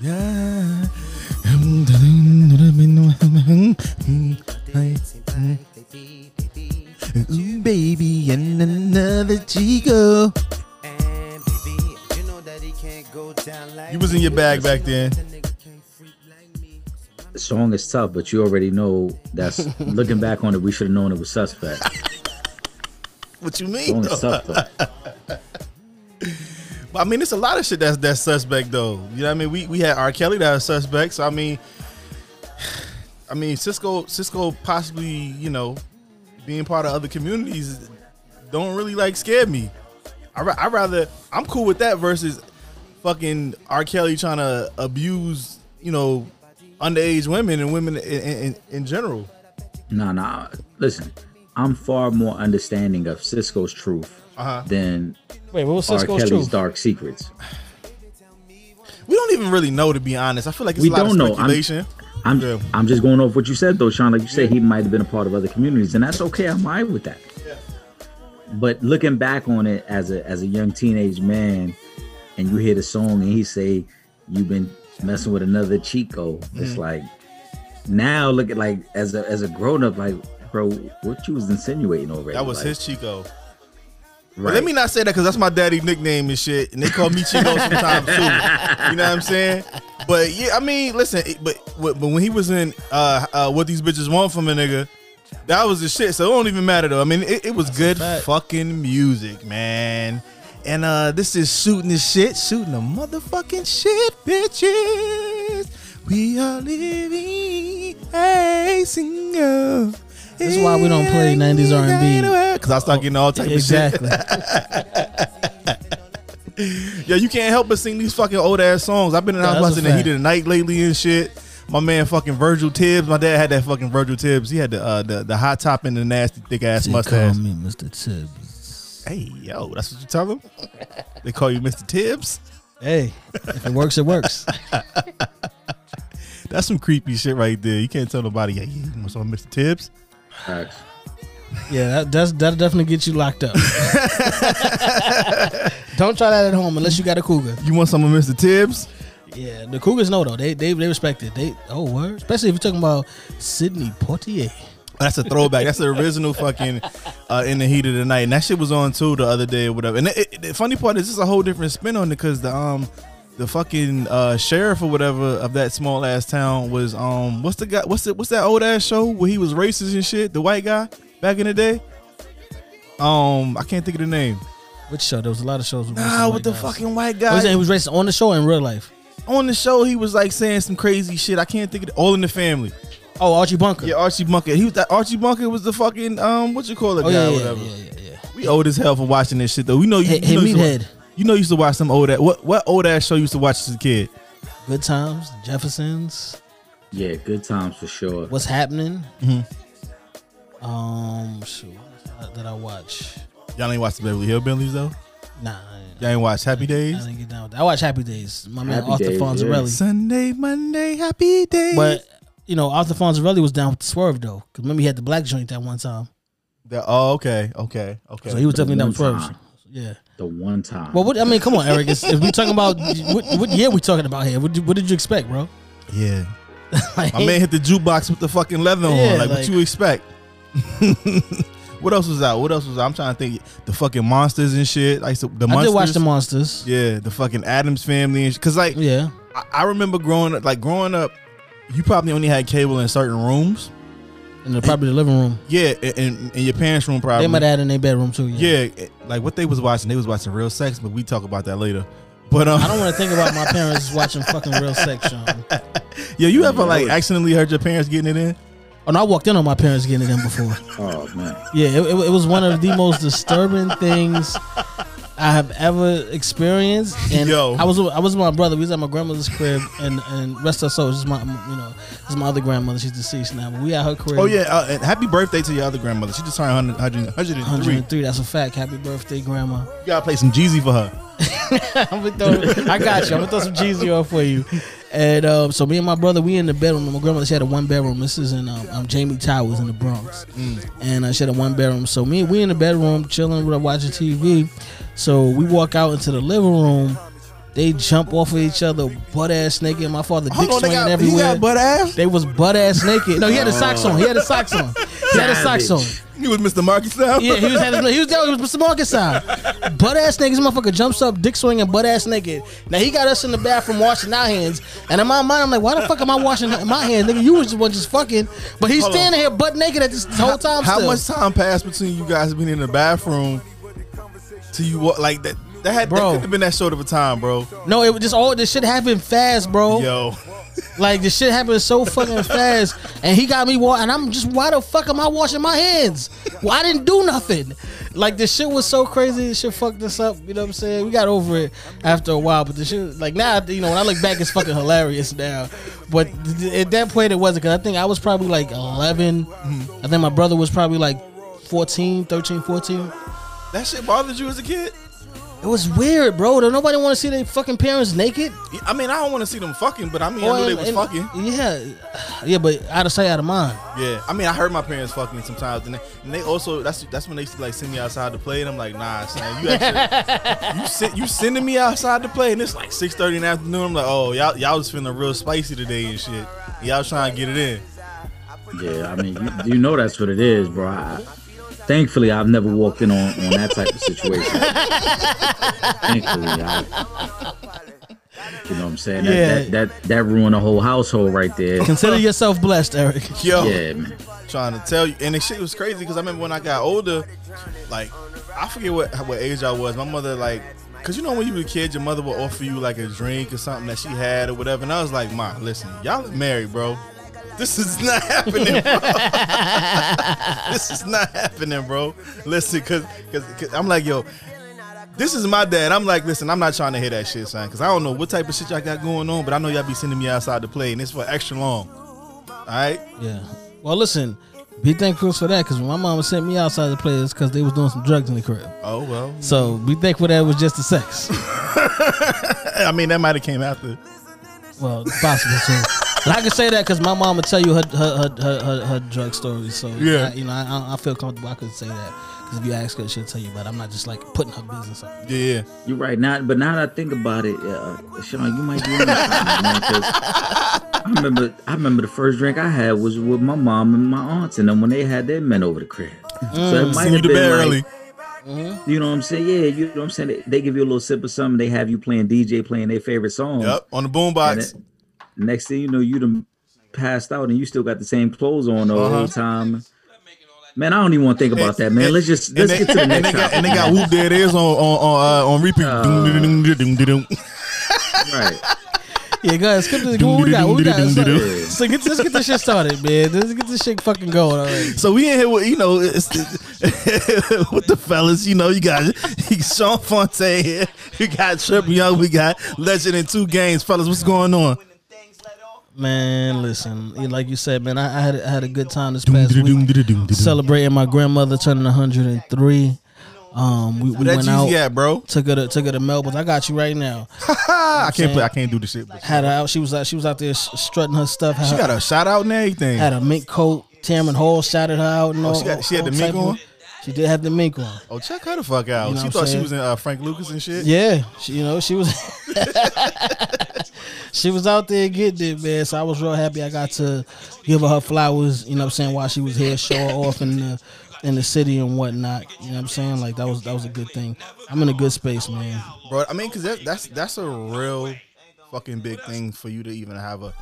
Yeah. Ooh, baby, and another Chico. You was in your bag back then. The song is tough, but you already know that's looking back on it. We should have known it was suspect. What you The mean? song is tough though. But I mean, it's a lot of shit that's that's suspect though. You know what I mean? We we had R. Kelly that was suspect. So I mean, I mean Sisqó Sisqó possibly you know being part of other communities don't really like scare me. I I rather I'm cool with that versus fucking R. Kelly trying to abuse you know underage women and women in, in, in general. Nah, nah. Listen, I'm far more understanding of Sisqó's truth Uh-huh. than Wait, what was R. Sisqó's Kelly's truth? dark secrets. We don't even really know to be honest. I feel like it's We a lot don't of know. I'm- I'm Yeah. I'm just going off what you said though, Sean. Like you said, he might have been a part of other communities, and that's okay. I'm alright with that. But looking back on it as a as a young teenage man, and you hear the song and he say, "You've been messing with another Chico," it's Mm-hmm. like now look at like as a as a grown up, like bro, what you was insinuating already? That was like, his Chico. Right. let me not say that because that's my daddy nickname and shit, and they call me Chico sometimes too. You know what I'm saying? But yeah, I mean, listen, it- but but when he was in uh, uh what these bitches want from a nigga, that was the shit. So it don't even matter though. I mean, it, it was good fucking music, man. And uh this is shooting the shit, shooting the motherfucking shit, bitches. We are living a single. This is why we don't play 90s R&B. Because I start getting all type of shit. Exactly. Yeah, you can't help but sing these fucking old ass songs. I've been in the house that's a watching the heat of the night lately and shit. My man fucking Virgil Tibbs. My dad had that fucking Virgil Tibbs. He had the uh, the, the hot top and the nasty thick ass They mustache. call me Mr. Tibbs. Hey, yo, that's what you tell them? they call you Mr. Tibbs? Hey, if it works, it works. That's some creepy shit right there. You can't tell nobody, hey, you want some Mr. Tibbs? Facts. Yeah, that does that'll definitely get you locked up. Don't try that at home unless you got a cougar. You want some of Mr. Tibbs? Yeah, the cougars know though. They they they respect it. They oh word, especially if you're talking about Sidney Poitier. That's a throwback. That's the original fucking uh, in the heat of the night, and that shit was on too the other day or whatever. And it, it- the funny part is, this is a whole different spin on it because the um the fucking uh, sheriff or whatever of that small ass town was um what's the guy what's the what's that old ass show where he was racist and shit the white guy back in the day. Um, I can't think of the name. Which show? There was a lot of shows. With Nah, with the fucking white Oh, guy he was racist on the show or in real life. on the show. He was like saying some crazy shit. I can't think of it. All in the family. Oh, Archie Bunker. Yeah, Archie Bunker. He was that Archie Bunker was the fucking um what you call it oh guy yeah, or yeah, whatever. yeah, yeah, yeah. We old as hell for watching this shit though. We know you. Hey, you hey know you, meathead. Watch, you know you used to watch some old. ass- What what old ass show you used to watch as a kid? Good times, Jeffersons. Yeah, good times for sure. What's happening? Mhm. Um, shoot, what did I watch? Y'all ain't watch the Beverly Hillbillies though. Nah, Y'all ain't watch Happy Days? I Days. didn't get down with that. I watch Happy Days. My man Happy Arthur Days, Fonzarelli. Sunday, Monday, Happy Days. But you know, Arthur Fonzarelli was down with the Swerve though, because remember he had the black joint that one time, The- oh, okay, okay, okay. so he was definitely down with one Swerve. Yeah. The one time. Well, what I mean, come on, Eric. It's, if we talking about what, what year we talking about here? What, did- what did you expect, bro? yeah, Like, my man hit the jukebox with the fucking leather Yeah, on. Like, what you expect? what else was out? What else was out? I'm trying to think. The fucking Munsters and shit. Like so, the I Munsters. did watch the Munsters. Yeah, the fucking Addams family and shit. Cause like Yeah. I, I remember growing up, like growing up, you probably only had cable in certain rooms. In the probably the living room. Yeah, in, in, in your parents' room probably. They might have had in their bedroom too. Yeah. yeah, like what they was watching, they was watching real sex, but we talk about that later. But um, I don't want to think about my parents watching fucking real sex, Sean. yeah, you ever like accidentally heard your parents getting it in? Oh, no, I walked in on my parents getting it in before. oh man. Yeah, it, it, it was one of the most disturbing things I have ever experienced. And Yo. I was with- I was with my brother. We was at my grandmother's crib, and and rest her soul. Is my you know this is my other grandmother. She's deceased now, but we at her crib. Oh yeah, uh, and happy birthday to your other grandmother. She just turned 100, 100, 103. 103. That's a fact. Happy birthday, grandma. You gotta play some Jeezy for her. I'm gonna throw, I got you. I'm gonna throw some Jeezy off for you. And um, so me and my brother, we in the bedroom. My grandmother she had a one bedroom. This is in um, um, Jamie Towers in the Bronx, and uh, she had a one bedroom. So me, we in the bedroom chilling, we're watching TV. So we walk out into the living room, They jump off of each other, butt ass naked. My father dick Hold on, they swinging got, he everywhere. got butt ass. they was butt ass naked. No, he had his socks on. He had his socks on. He had his socks on. He was Mr. Market style. Yeah, he was had his, he was there. He was Mr. Market side. Butt ass niggas, motherfucker jumps up, dick swinging, butt ass naked. Now he got us in the bathroom washing our hands, and in my mind, I'm like, why the fuck am I washing my hands, nigga? You was just one just fucking, but he's Hold on. standing here butt naked at this whole time. How still. much time passed between you guys being in the bathroom to you wa- like that? That had Bro. that could have been that short of a time, bro. No, it was just all this shit happened fast, bro. Yo, Like the shit happened so fucking fast, and he got me wa and I'm just why the fuck am I washing my hands? Well, I didn't do nothing. Like the shit was so crazy, the shit fucked us up. You know what I'm saying? We got over it after a while, but the shit like now, you know, when I look back, it's fucking hilarious now. But th- at that point, it wasn't because I think I was probably like 11. Mm-hmm. I think my brother was probably like 14, 13, 14. that shit bothered you as a kid. It was weird, bro. Don't nobody want to see their fucking parents naked. I mean, I don't want to see them fucking, but I mean, I oh, knew they was and- fucking. Yeah, yeah, but out of sight, out of mind. Yeah, I mean, I heard my parents fucking sometimes, and they, and they also that's that's when they used to like send me outside to play, and I'm like, nah, son, you actually you send, you sending me outside to play, and it's like six thirty in the afternoon. I'm like, oh, y'all y'all was feeling real spicy today and shit. Y'all trying to get it in. Yeah, I mean, you, you know that's what it is, bro. I, thankfully, I've never walked in on, on that type of situation. thankfully, I, you know what I'm saying? That, Yeah. that, that that ruined a whole household right there. Consider yourself blessed, Eric. Yo, Yeah, man. trying to tell you, and the shit was crazy because I remember when I got older, like I forget what what age I was. My mother like. Cause you know when you were a kid, your mother would offer you like a drink or something that she had or whatever, and I was like, "Ma, listen, y'all are married, bro. This is not happening, bro. this is not happening, bro. Listen, cause, cause, 'cause I'm like, yo, this is my dad. I'm like, listen, I'm not trying to hear that shit, son, cause I don't know what type of shit y'all got going on, but I know y'all be sending me outside to play, and it's for extra long. All right, Yeah. Well, listen, be thankful for that because when my mama sent me outside to play, it's because they was doing some drugs in the crib. oh well. So be thankful that it was just the sex. I mean, that might have came after. well, possible too. But I can say that because my mom would tell you her her her, her, her, her drug stories. So Yeah. I, you know, I, I feel comfortable. I could say that because if you ask her, she'll tell you. But I'm not just like putting her business out. Yeah, yeah. You're right. Now, but now that I think about it, uh, uh Sean, you might be on something, I remember, I remember the first drink I had was with my mom and my aunts, and then when they had their men over the crib. So it mm. might Send you have been like, early. Mm-hmm. you know what I'm saying? Yeah, you know what I'm saying. They, they give you a little sip of something. They have you playing DJ, playing their favorite song. Yep, on the And boombox. It- next thing you know, you done passed out, and you still got the same clothes on all the Uh-huh. whole time. Man, I don't even want to think about that, man. Let's just let's and get to they, the and next they got, topic. and they got whoop there it is on on on, uh, on repeat. Doom. right. Yeah, go ahead. Skip this. What we got? What we got? So, get, let's get this shit started, man. Let's get this shit fucking going already. So we in here with you know it's, with the fellas. You know you got Sean Fontaine here. You got Trip Young. We got Legend in two games, fellas. What's going on? Man, listen, like you said, man, I, I had I had a good time this past week celebrating my grandmother turning 103. Um, we, we Where that went out, Jeezy at, bro? took her to took her to Melbourne. I got you right now. I can't play. I can't do the shit. But Had her out. She was out. She was out there s- strutting her stuff. Had, she got a shout out and everything. had a mink coat. Tamron Hall shouted her out. And all, she got- she had the mink on? She did have the mink on. Oh, check her the fuck out. You know she thought I'm she was in uh, Frank Lucas and shit. Yeah, she, you know she was she was out there getting it, man. So I was real happy. I got to give her her flowers. You know what I'm saying while she was here, show her off in the in the city and whatnot. You know what I'm saying like that was that was a good thing. I'm in a good space, man. bro. I mean, cause that, that's that's a real fucking big thing for you to even have a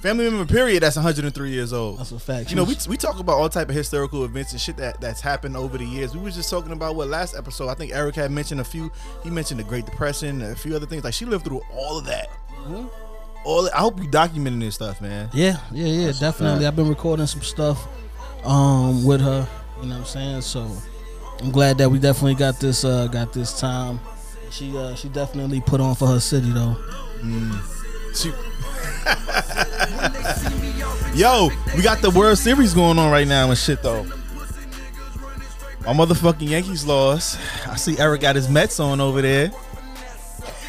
family member. Period. That's 103 years old. That's a fact. You know, we, we talk about all type of historical events and shit that that's happened over the years. We was just talking about what last episode. I think Eric had mentioned a few. He mentioned the Great Depression, and a few other things. Like she lived through all of that. All I hope you documenting this stuff, man. Yeah, yeah, yeah, definitely. I've been recording some stuff um with her, you know what I'm saying? So I'm glad that we definitely got this uh got this time. She uh she definitely put on for her city though. She- Yo, we got the World Series going on right now and shit though. My motherfucking Yankees lost. I see Eric got his Mets on over there.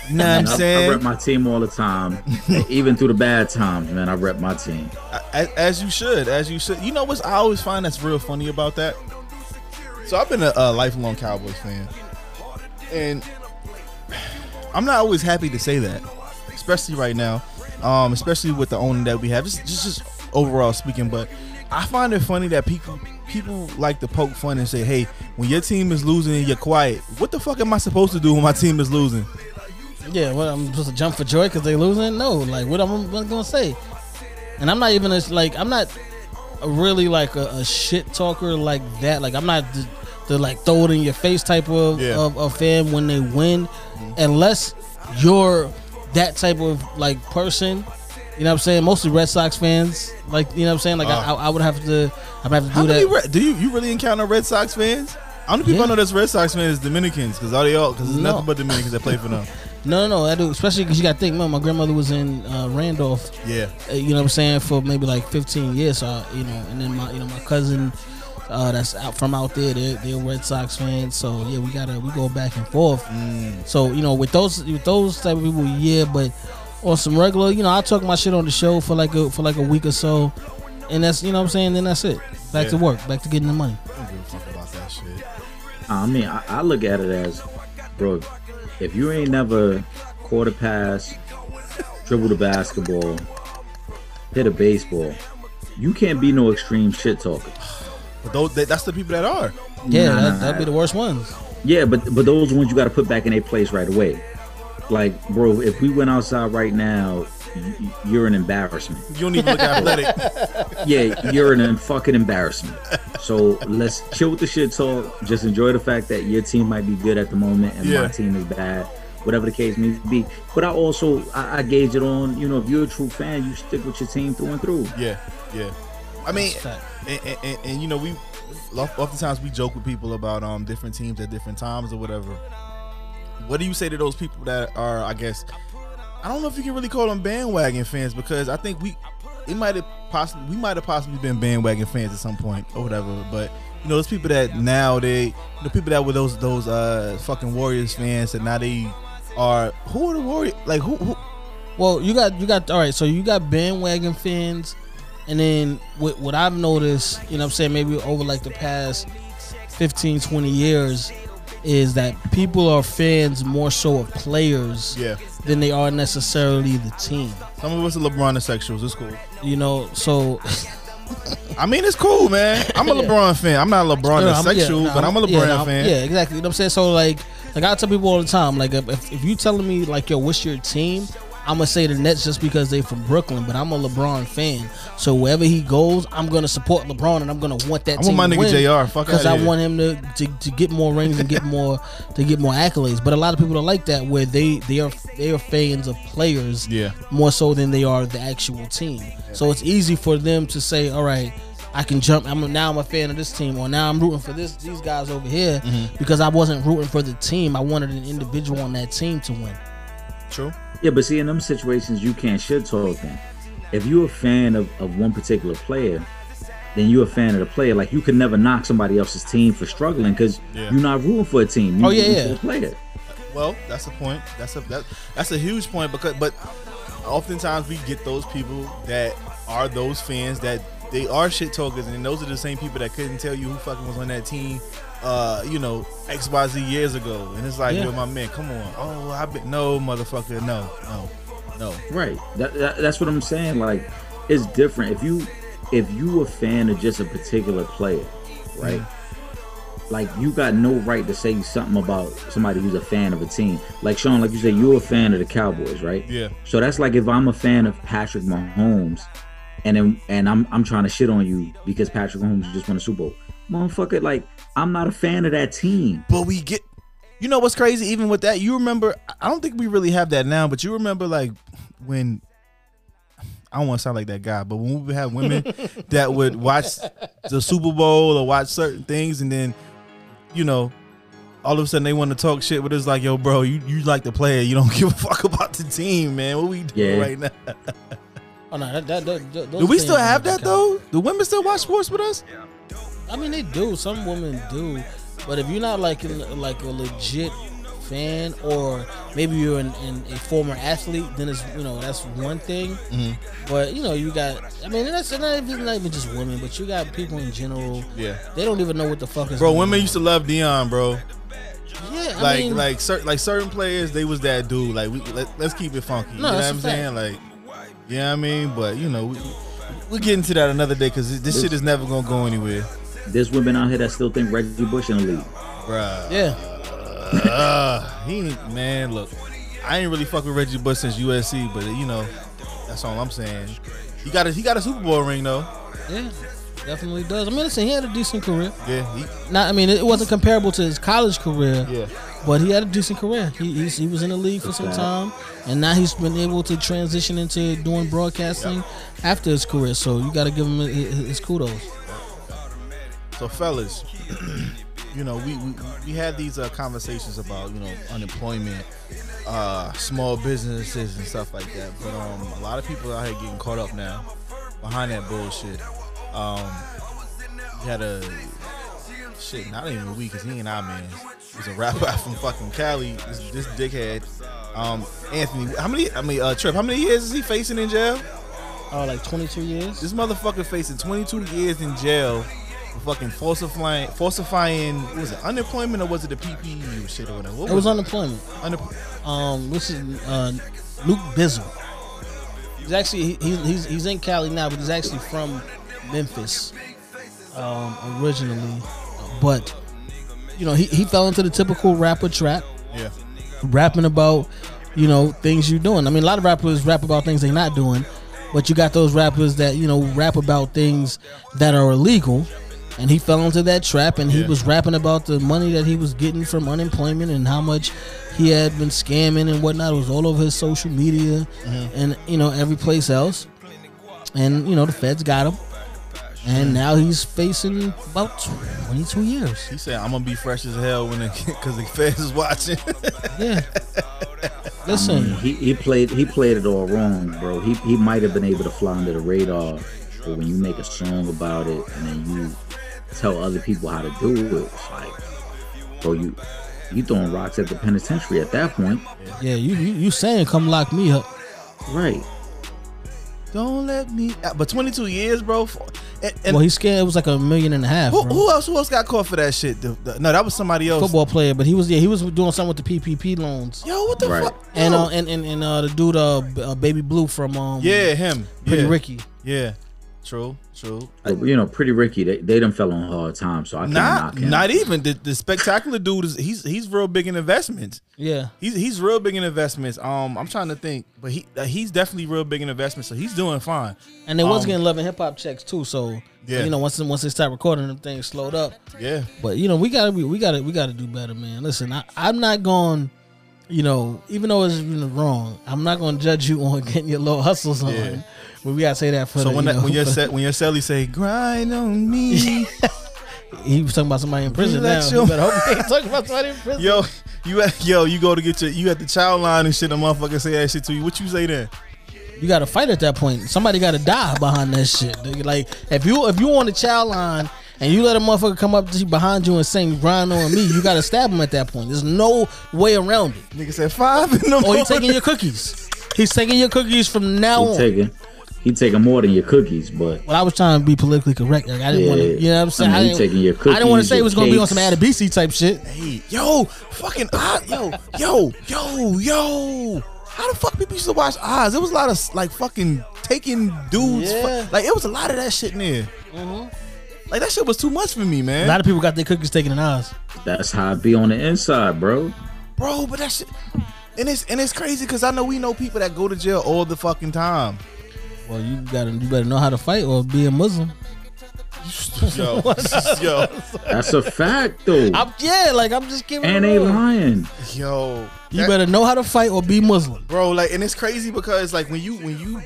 You know what I'm I, I rep my team all the time, even through the bad times, man. I rep my team. as, as you should, as you should. You know what I always find that's real funny about that? So I've been a, a lifelong Cowboys fan, and I'm not always happy to say that, especially right now, um, especially with the owner that we have. Just, just, just overall speaking, but I find it funny that people people like to poke fun and say, "Hey, when your team is losing and you're quiet, what the fuck am I supposed to do when my team is losing?" Yeah, what I'm supposed to jump for joy because they losing? No, like what I'm gonna say. And I'm not even a, like I'm not a really like a, a shit talker like that. Like I'm not the, the like throw it in your face type of, Yeah. of, of fan when they win, mm-hmm. unless you're that type of like person. You know what I'm saying? Mostly Red Sox fans. Like you know what I'm saying? Like I, ah. I would have to I would have to do that. Re- do you you really encounter Red Sox fans? How many people Yeah. I know that's Red Sox fans is Dominicans because all they all because it's No. nothing but Dominicans that play for them. No, no, no. I do, especially because you got to think, man. My grandmother was in uh, Randolph. Yeah, uh, you know what I'm saying, for maybe like 15 years. So, you know, and then my, you know, my cousin uh, that's out from out there, they're, they're Red Sox fans. So yeah, we gotta we go back and forth. Mm. So you know, with those with those type of people, yeah, but on some regular, you know, I talk my shit on the show for like a for like a week or so, and that's you know what I'm saying. Then that's it. Back to work, back to getting the money. I don't give a fuck about that shit. I mean, I, I look at it as, bro, if you ain't never quarter pass, dribble the basketball, hit a baseball, you can't be no extreme shit talker. But those, that's the people that are. Yeah, Nah, that, nah, that'd be the worst ones. Yeah, but but those ones you got to put back in their place right away. Like, bro, if we went outside right now, y- you're an embarrassment. You don't even look athletic. Yeah, you're an fucking embarrassment. So let's chill with the shit talk. Just enjoy the fact that your team might be good at the moment and Yeah. my team is bad. Whatever the case may be. But I also I, I gauge it on, you know, if you're a true fan, you stick with your team through and through. Yeah, yeah. I mean, That's fact. and, and, and, and, you know, we oftentimes we joke with people about um different teams at different times or whatever. What do you say to those people that are, I guess, I don't know if you can really call them bandwagon fans because I think we, it might have possibly, we might have possibly been bandwagon fans at some point or whatever. But you know, those people that now they, the people that were those those uh fucking Warriors fans and now they are who are the Warriors? Like who? who Well, you got you got all right. So you got bandwagon fans, and then what, what I've noticed, you know, what I'm saying maybe over like the past 15, 20 years, is that people are fans more so of players yeah. Than they are necessarily the team. Some of us are LeBron sexuals. It's cool. You know, so I mean, it's cool, man. I'm a Yeah. LeBron fan. I'm not a LeBron No, sexual, yeah, no, but I'm a LeBron yeah, no, fan. Yeah, exactly. You know what I'm saying? So like, like I tell people all the time, like if, if you telling me like, yo, what's your team? I'm gonna say the Nets just because they're from Brooklyn, but I'm a LeBron fan. So wherever he goes, I'm gonna support LeBron, and I'm gonna want that I team want my nigga JR. Fuck because I want him to, to to get more rings and get more to get more accolades. But a lot of people don't like that, where they they are they are fans of players Yeah. more so than they are the actual team. So it's easy for them to say, "All right, I can jump. I'm now I'm a fan of this team, or now I'm rooting for this these guys over here Mm-hmm. because I wasn't rooting for the team. I wanted an individual on that team to win." True. Yeah, but see, in them situations, you can't shit talk them. If you're a fan of, of one particular player, then you're a fan of the player. Like you could never knock somebody else's team for struggling because Yeah. you're not rooting for a team. You're Oh, yeah, yeah. player. Well, that's a point. That's a that, that's a huge point because but oftentimes we get those people that are those fans that they are shit talkers and those are the same people that couldn't tell you who fucking was on that team uh you know xyz years ago and it's like Yeah. yo my man come on oh i been no motherfucker no no no Right. That, that, that's what I'm saying. Like, it's different. If you if you a fan of just a particular player, right? Like you got no right to say something about somebody who's a fan of a team. Like Sean, like you said, you're a fan of the Cowboys, right? Yeah. So that's like if I'm a fan of Patrick Mahomes, and then and I'm I'm trying to shit on you because Patrick Mahomes just won a Super Bowl, motherfucker. Like I'm not a fan of that team. but we get you know what's crazy even with that you remember i don't think we really have that now but you remember like when i don't want to sound like that guy but when we would have women that would watch the super bowl or watch certain things and then you know all of a sudden they want to talk shit but it's like yo bro you, you like the player you don't give a fuck about the team man what we doing Yeah. right now Oh no, that, that, that, that- those do we still have that though do women still watch sports with us I mean, they do. Some women do, but if you're not like an, like a legit fan, or maybe you're an, an, a former athlete, then it's you know that's one thing. Mm-hmm. But you know, you got. I mean, that's not even, not even just women, but you got people in general. yeah They don't even know what the fuck is. bro women on. used to love dion bro Yeah, I like mean, like certain like certain players, they was that dude. Like we let, us keep it funky. No, you know what I'm saying? Like, you know what I mean? But you know, we, we'll get into that another day because this shit is never gonna go anywhere, There's women out here that still think Reggie Bush in the league. bruh. yeah, Uh, he ain't man. Look, I ain't really fuck with Reggie Bush since USC, but you know, that's all I'm saying. He got a he got a Super Bowl ring though. yeah, definitely does. I mean, listen, he had a decent career. Yeah, he, Not, I mean, it wasn't comparable to his college career. yeah. But he had a decent career. He he's, he was in the league for some time, and now he's been able to transition into doing broadcasting after his career. So you got to give him his, his kudos. So, fellas, you know, we we, we had these uh, conversations about you know unemployment, uh, small businesses and stuff like that. But um, a lot of people out here getting caught up now behind that bullshit. Um, we had a shit, not even a week, cause he ain't our man. He's a rapper from fucking Cali. This, this dickhead. Um, Anthony, how many? I mean, uh, Trip, how many years is he facing in jail? Oh, like 22 years. This motherfucker facing 22 years in jail for fucking falsifying, falsifying. Was it unemployment or was it the PPP shit or whatever? What It was it? unemployment. Um, this is uh, Nuke Bizzle. He's actually he, he's he's he's in Cali now, but he's actually from Memphis um, originally. But you know, he, he fell into the typical rapper trap. yeah, rapping about you know things you're doing. I mean, a lot of rappers rap about things they're not doing, but you got those rappers that you know rap about things that are illegal. And he fell into that trap, and he Yeah. was rapping about the money that he was getting from unemployment and how much he had been scamming and whatnot. It was all over his social media mm-hmm. and you know every place else. And you know the feds got him, and now he's facing about 22 years. he said I'm gonna be fresh as hell when because the feds is watching. Yeah. I Listen, mean, he, he played he played it all wrong, bro. He he might have been able to fly under the radar, but when you make a song about it and then you tell other people how to do it, it's like, bro, you you throwing rocks at the penitentiary at that point, yeah, you you, you saying come lock me up. right? Don't let me. uh, But 22 years, bro. For, and, and well, he's scared. It was like a million and a half. who, who else? Who else got caught for that shit? The- the- no, that was somebody else. Football player, but he was yeah he was doing something with the PPP loans. Yo, what the Right. fuck? And uh, and and, and uh, the dude uh, uh baby blue from um yeah, him. Pretty yeah. Ricky. Yeah, true, true. But, you know, pretty Ricky, they, they done fell on hard times, so I can't Not, knock him. not even the, the spectacular dude is he's he's real big in investments. Yeah, He's he's real big in investments. Um, I'm trying to think, but he uh, he's definitely real big in investments, so he's doing fine. and they was Um, getting love and hip hop checks too. So Yeah. you know once once they start recording them things slowed up. Yeah, But you know we gotta be we gotta we gotta do better, man. Listen, I, I'm not going. You know, even though it's wrong, I'm not going to judge you on getting your little hustles on. Yeah. But we gotta say that for so the, when you that, know, when your for- set when your celly say grind on me, he was talking about somebody in prison now. Relax You better hope he ain't talking about somebody in prison. yo, you at, yo, you go to get your you at the child line and shit. The motherfucker say that shit to you. What you say then? You got to fight at that point. Somebody got to die behind that shit. Like if you if you on the child line and you let a motherfucker come up to you behind you and sing "Grind on Me," you got to stab him at that point. There's no way around it. Nigga said five in the Or morning. he's taking your cookies. He's taking your cookies from now He on. taking he taking more than your cookies, but well, I was trying to be politically correct. Like, I didn't want to, Yeah. you know what I'm saying? I mean, he didn't, taking your I didn't want to say it was going to be on some cakes. Adebisi type shit. Hey, yo, fucking Oz, yo, yo, yo, yo. How the fuck people used to watch Oz? It was a lot of like fucking taking dudes. fu- Yeah. like it was a lot of that shit in there. Mhm. Like that shit was too much for me, man. A lot of people got their cookies taken in Oz. that's how it be on the inside, bro. Bro, but that shit. And it's and it's crazy because I know we know people that go to jail all the fucking time. Well, you got to you better know how to fight or be a Muslim. Yo, yo, That's a fact, though. I'm, yeah, like I'm just giving. and they a- lying. yo. You That- better know how to fight or be Muslim. bro. Like, and it's crazy because like when you when you,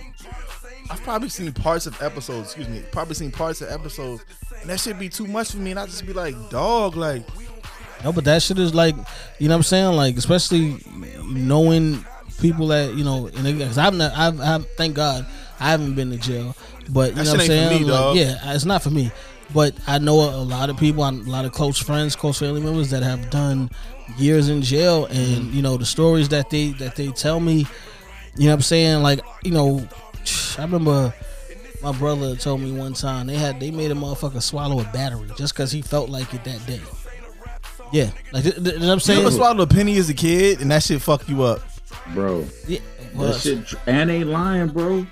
I've probably seen parts of episodes. Excuse me, probably seen parts of episodes, and that should be too much for me. And I just be like, dog, like, No, but that shit is like, you know what I'm saying? Like, especially knowing people that, you know, and because I've not, I've, I've, thank God, I haven't been to jail. But, you That know what I'm saying? me, Like, yeah, it's not for me. But I know a, a lot of people, a lot of close friends, close family members that have done years in jail, and Mm. you know the stories that they that they tell me. You know what I'm saying? Like, you know, I remember my brother told me one time they had they made a motherfucker swallow a battery just because he felt like it that day. Yeah, like th- th- you know what I'm You saying. ever swallowed a penny as a kid and that shit fuck you up? Bro. Yeah, That well, shit, and ain't lying, bro.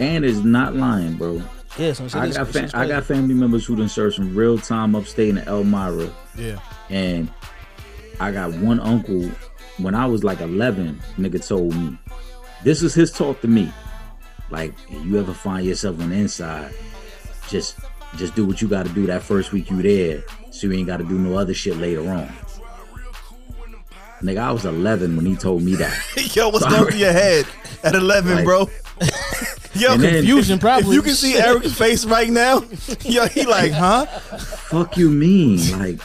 And is not lying, bro. yeah, so I got fam- I got family members who done served some real time upstate in Elmira, Yeah. and I got one uncle when I was like 11. Nigga told me, this is his talk to me. Like, if you ever find yourself on the inside, just just do what you got to do that first week you there, so you ain't got to do no other shit later on. Nigga, I was 11 when he told me that. Yo, what's going through your head at 11, Like- bro? Yo, And Confusion, if, probably. If you can see Eric's face right now, yo, he like, huh? Fuck you mean? Like,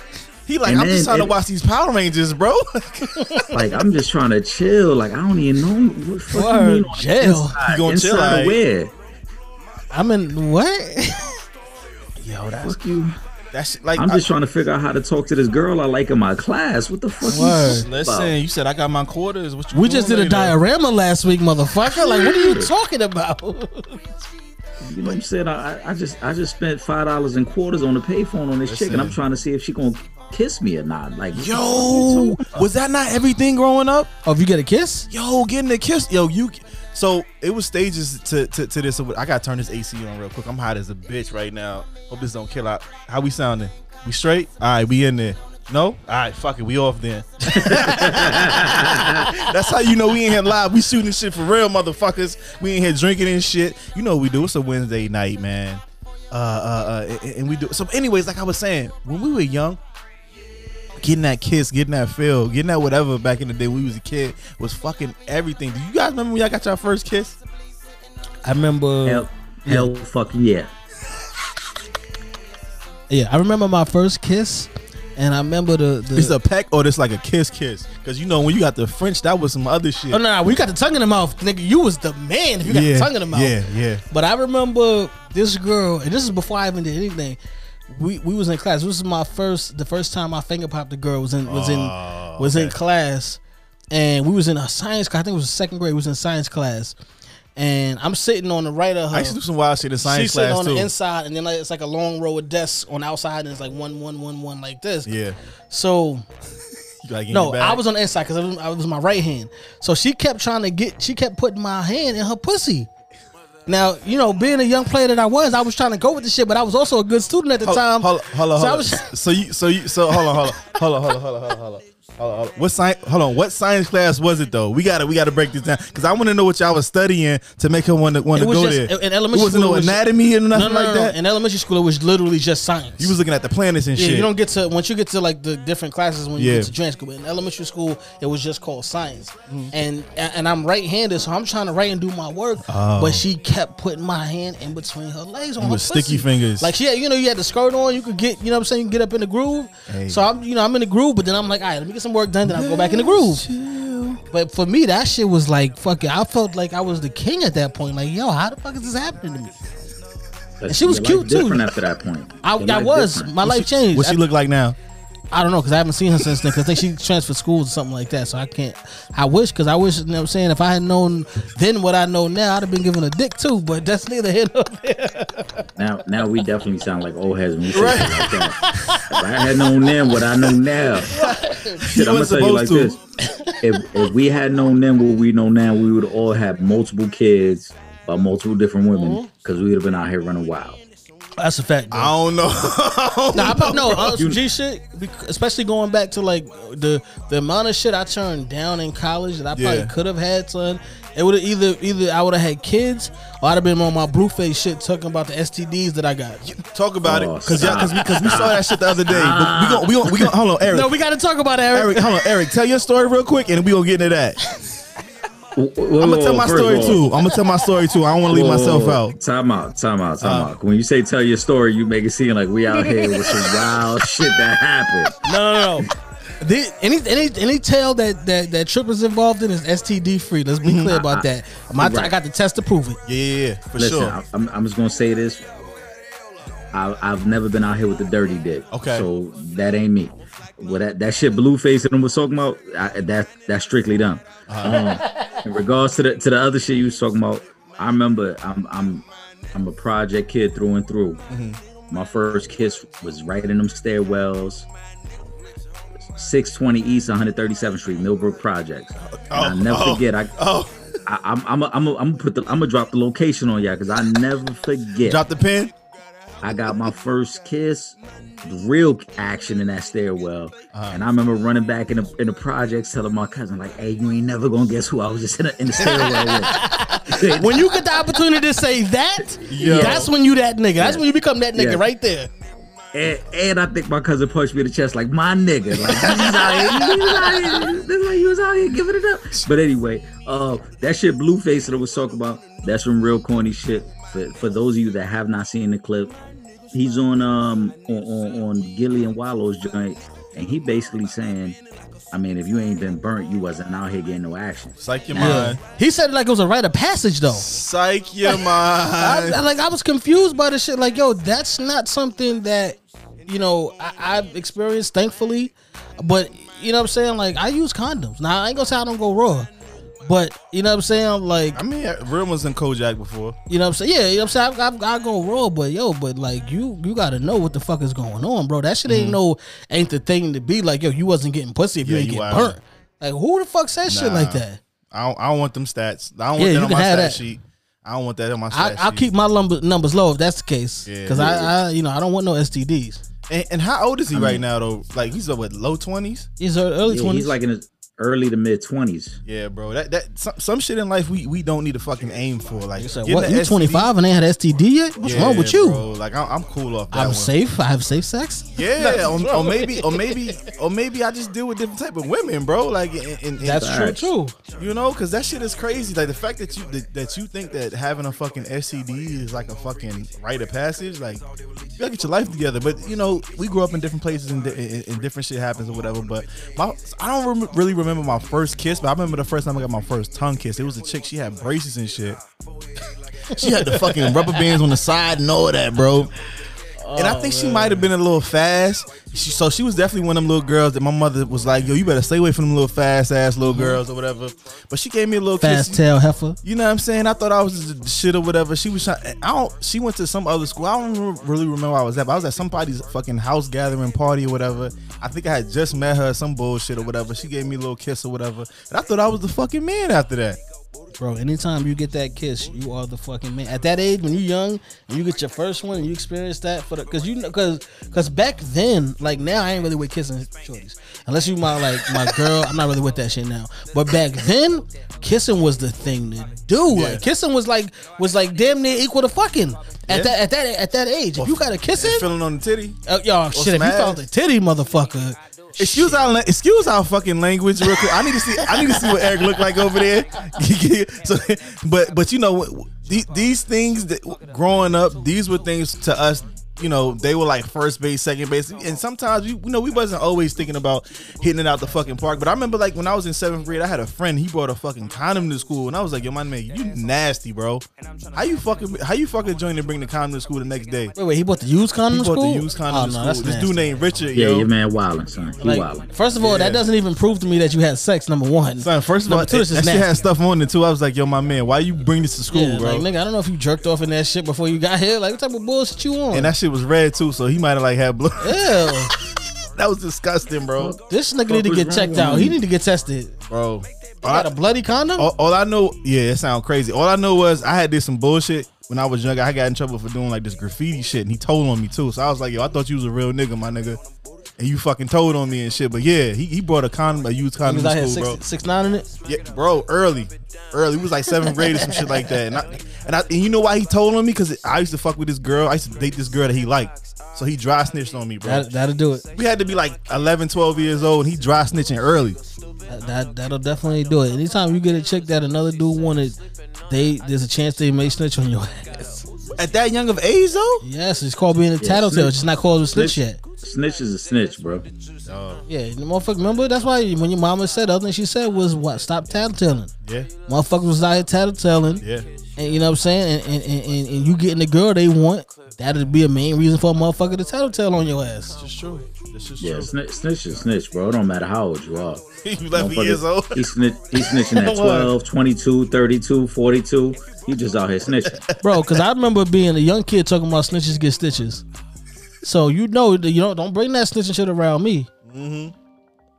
He like, I'm just then trying to watch these Power Rangers, bro. like I'm just trying to chill. Like I don't even know what the fuck Word, you mean on jail. inside? You gonna chill, Inside where? I'm in what? yo, that's Fuck you. That's like. I'm I- just trying to figure out how to talk to this girl I like in my class. What the fuck? you Word. talking listen, about? you said I got my quarters. What you we just did doing a diorama last week, motherfucker. Like, what are you talking about? You know what I'm saying? I, I- I just I just spent five dollars and quarters on the payphone on this chick, and I'm trying to see if she gonna kiss me or not. Like what the fuck you Yo, was that not everything growing up? oh, if you get a kiss, Yo, getting a kiss. Yo, you. So it was stages to, to, to this. I gotta turn this AC on real quick. I'm hot as a bitch right now. Hope this don't kill out. How we sounding? We straight? All right, we in there. No? All right, fuck it. We off then. That's how you know we ain't here live. We shooting shit for real, motherfuckers. We ain't here drinking and shit. You know what we do. It's a Wednesday night, man. Uh, uh, uh, and we do. So, anyways, like I was saying, when we were young, getting that kiss, getting that feel, getting that whatever back in the day when we was a kid was fucking everything. Do you guys remember when y'all got your first kiss? I remember. Hell, hell, fuck yeah. Yeah, I remember my first kiss, and I remember the. the It's a peck or it's like a kiss kiss? Because you know when you got the French, that was some other shit. Oh no, no, we got the tongue in the mouth, nigga. You was the man if you got yeah, the tongue in the mouth. Yeah, yeah. But I remember this girl, and this is before I even did anything. We we was in class. This was my first, the first time I finger popped a girl was in was in Oh, was in class, and we was in a science. class. I think it was second grade. We was in science class, and I'm sitting on the right of her. I used to do some wild shit in science class. She's sitting class on too. the inside, and then like, it's like a long row of desks on the outside, and it's like one, one, one, one, like this. yeah. So You gotta get in no. I was on the inside because it was, I was my right hand. So she kept trying to get. She kept putting my hand in her pussy. Now you know, being a young player that I was, I was trying to go with the shit, but I was also a good student at the Hold, time. hold, on, hold on, So hold on. was- So you, so you, so hold on, hold on, hold on, hold on, hold on, hold on, hold on. Hold on, hold on. What science? Hold on. What science class was it though? We gotta, we gotta break this down because I want to know what y'all was studying to make her want to want to go just- there. in elementary it wasn't school, no it was- anatomy and no, nothing no, no, like no. that. In elementary school, it was literally just science. you was looking at the planets and yeah, shit. you don't get to once you get to like the different classes when you Yeah. get to junior school. But in elementary school, it was just called science, Mm-hmm. and and I'm right-handed, so I'm trying to write and do my work. Oh. But she kept putting my hand in between her legs on You her with sticky fingers. Like she, had, you know, you had the skirt on. You could get, you know, what I'm saying, you can get up in the groove. Hey. So I'm, you know, I'm in the groove, but then I'm like, all right, let me get some work done, then I'll go back in the groove. But for me, that shit was like fucking. I felt like I was the king at that point. Like, yo, how the fuck is this happening to me? But she was cute, too. After that point. I, I was. different. My life changed. What she look like now? I don't know because I haven't seen her since then. Because I think she transferred schools or something like that. So I can't. I wish because I wish. You know what I'm saying if I had known then what I know now, I'd have been given a dick too. But that's neither here nor there. Now, now we definitely sound like old heads when we say shit like that. If I had known then what I know now, shit, I'm gonna tell you like supposed this: if if we had known then what we know now, we would all have multiple kids by multiple different women Mm-hmm. because we would have been out here running wild. That's a fact. Bro. I don't know. I don't Nah, I probably no uh, some You- G shit, especially going back to like the the amount of shit I turned down in college that I probably Yeah. could have had, son. It would have either either I would have had kids or I'd have been on my Blueface shit talking about the STDs that I got. Talk about Oh, it, cause y'all, cause we, cause we saw that shit the other day. But we gonna, we gonna, we gonna. Hold on, Eric. No, we got to talk about it, Eric. Eric, hold on, Eric. Tell your story real quick, and we gonna get into that. I'm I'm gonna tell my story too. I'm gonna tell my story too. I don't want to leave myself out. Time out, time out, time Uh, out. When you say tell your story, you make it seem like we out here with some wild shit that happened. No, no, no. The, any any any tale that that that Trip is involved in is STD free. Let's be clear about that. My, I Right. got the test to prove it. Yeah, yeah, yeah, for Listen, sure. I, I'm, I'm just gonna say this. I, I've never been out here with the dirty dick. Okay. So that ain't me. What that, that shit Blueface that I was talking about, I, that that's strictly them. Um, in regards to the to the other shit you was talking about, I remember I'm I'm I'm a project kid through and through. Mm-hmm. My first kiss was right in them stairwells. 620 East 137th Street, Millbrook Projects. And I'll oh, never oh, forget. I, Oh, I I'm I'm I'm I'm gonna put the I'm gonna drop the location on y'all because I never forget. drop the pin. I got my first kiss, real action in that stairwell, Uh-huh. and I remember running back in the in the projects, telling my cousin like, "Hey, you ain't never gonna guess who I was just in, the in the stairwell with." When you get the opportunity to say that, Yo. that's when you that nigga. That's when you become that nigga Yeah. right there. And, and I think my cousin punched me in the chest like my nigga. Like this is out here, he was out here. This is was out here giving it up. But anyway, uh that shit Blueface that I was talking about, that's some real corny shit. For, for those of you that have not seen the clip, he's on um on, on, on Gillie and Wallo's joint, and he basically saying, I mean, if you ain't been burnt, you wasn't out here getting no action. Psych your Yeah. mind. He said it like it was a rite of passage though. Psych your I, mind. I- like I was confused by the shit. Like, yo, that's not something that you know I, I've experienced, thankfully. But you know what I'm saying? Like, I use condoms. Now I ain't gonna say I don't go raw, but you know what I'm saying? Like, I mean, real ones in Kojak before. you know what I'm saying? Yeah, you know what I'm saying? I, I, I go raw, but yo, but like you, you gotta know what the fuck is going on, bro. That shit ain't no ain't the thing to be like, yo, you wasn't getting pussy if you ain't you get burnt. Like, who the fuck says shit like that? I don't, I don't want them stats. I don't Yeah, want you that on can my have stat that. sheet. I don't want that on my I, stat I'll keep my lumber, numbers low if that's the case, Yeah. because I, I, you know, I don't want no STDs. And, and how old is he right now though? Like he's uh, what low twenties? He's early Yeah, twenties. he's like in his early to mid twenties. Yeah, bro. That that some, some shit in life we, we don't need to fucking aim for. Like getting what? You STD 25 and ain't had STD yet? What's wrong with you? Bro. Like I'm, I'm cool off that I'm one. safe. I have safe sex. Yeah, or, or maybe, or maybe, or maybe I just deal with different type of women, bro. Like, in, in, in- That's Facts. true too. you know, because that shit is crazy. Like the fact that you that, that you think that having a fucking STD is like a fucking rite of passage. Like, you gotta get your life together. But you know, we grew up in different places and, and, and different shit happens or whatever. But my, I don't rem- really remember my first kiss, but I remember the first time I got my first tongue kiss. It was a chick. She had braces and shit. she had the fucking rubber bands on the side and all that, bro. And I think she might have been a little fast. She, so she was definitely one of them little girls that my mother was like, "Yo, you better stay away from them little fast ass little mm-hmm. girls or whatever." But she gave me a little Fast kiss. tail heifer. You know what I'm saying? I thought I was the shit or whatever. She was. Trying, I don't. She went to some other school. I don't really remember where I was at. But I was at somebody's fucking house gathering party or whatever. I think I had just met her, some bullshit or whatever. She gave me a little kiss or whatever. And I thought I was the fucking man after that. Bro, anytime you get that kiss, you are the fucking man. At that age, when you're young and you get your first one and you experience that for the, cause you know, cause, cause back then, like now, I ain't really with kissing shorties. Unless you my like my girl, I'm not really with that shit now. But back then, kissing was the thing to do. Yeah. Like kissing was like was like damn near equal to fucking. At Yeah. that at that at that age, if you got a kiss And in, feeling on the titty. uh, y'all shit. If you found the titty, motherfucker, Excuse our excuse our fucking language real quick. I need to see I need to see what Eric looked like over there. so, but but you know the- these things that growing up, these were things to us. You know, they were like first base, second base, and sometimes you, you know we wasn't always thinking about hitting it out the fucking park. But I remember like when I was in seventh grade, I had a friend. He brought a fucking condom to school, and I was like, "Yo, my man, you nasty, bro. How you fucking how you fucking join and bring the condom to school the next day?" wait, wait, he bought the used condom He to brought school. the used condom Oh, to no, school. that's This nasty. dude named Richard. Yeah, yo. your man wildin', son. He Like, wildin'. first of all, Yeah. that doesn't even prove to me that you had sex. Number one, Son, first of all, Number two, that this is shit had stuff on it too. I was like, yo, my man, why you bring this to school, yeah, bro? like nigga, I don't know if you jerked off in that shit before you got here. Like, what type of bullshit you on? and that shit was red too, so he might have like had blood. Ew, that was disgusting, bro. this nigga need to get checked out. He need to get tested. Bro. All Got a I, bloody condom? all, all I know, yeah, it sound crazy. All I know was I had did some bullshit when I was younger. I got in trouble for doing like this graffiti shit, and he told on me too. So I was like, yo, I thought you was a real nigga, my nigga. And you fucking told on me and shit. But yeah, he, he brought a condom, a used He condom was out to school, six, bro. six nine in it. Yeah, bro, early, early. It was like seventh grade or some shit like that. And I, and I, and you know why he told on me? Because I used to fuck with this girl. I used to date this girl that he liked. So he dry snitched on me, bro. That, that'll do it. we had to be like 11, 12 years old, and he dry snitching early. That, that that'll definitely do it. Anytime you get a chick that another dude wanted, they there's a chance they may snitch on your ass. At that young of age, though. Yes, it's called being a tattletale. snitch- It's just not called a snitch snitch- yet. Snitch is a snitch, bro. Yeah, the motherfucker. Remember that's why when your mama said other thing she said was what? Stop tattletelling. Yeah, Motherfuckers was out here tattletelling. yeah. And you know what I'm saying? And and, and, and, and you getting the girl they want, that'd be a main reason for a motherfucker to tattletale on your ass. It's true. This is Yeah, true. snitch, snitch is snitch, bro. It don't matter how old you are. He 11 years old. He, snitch, he snitching at What? 12, 22, 32, 42. He just out here snitching. Bro, cause I remember being a young kid talking about snitches get stitches. So you know you don't don't bring that snitching shit around me.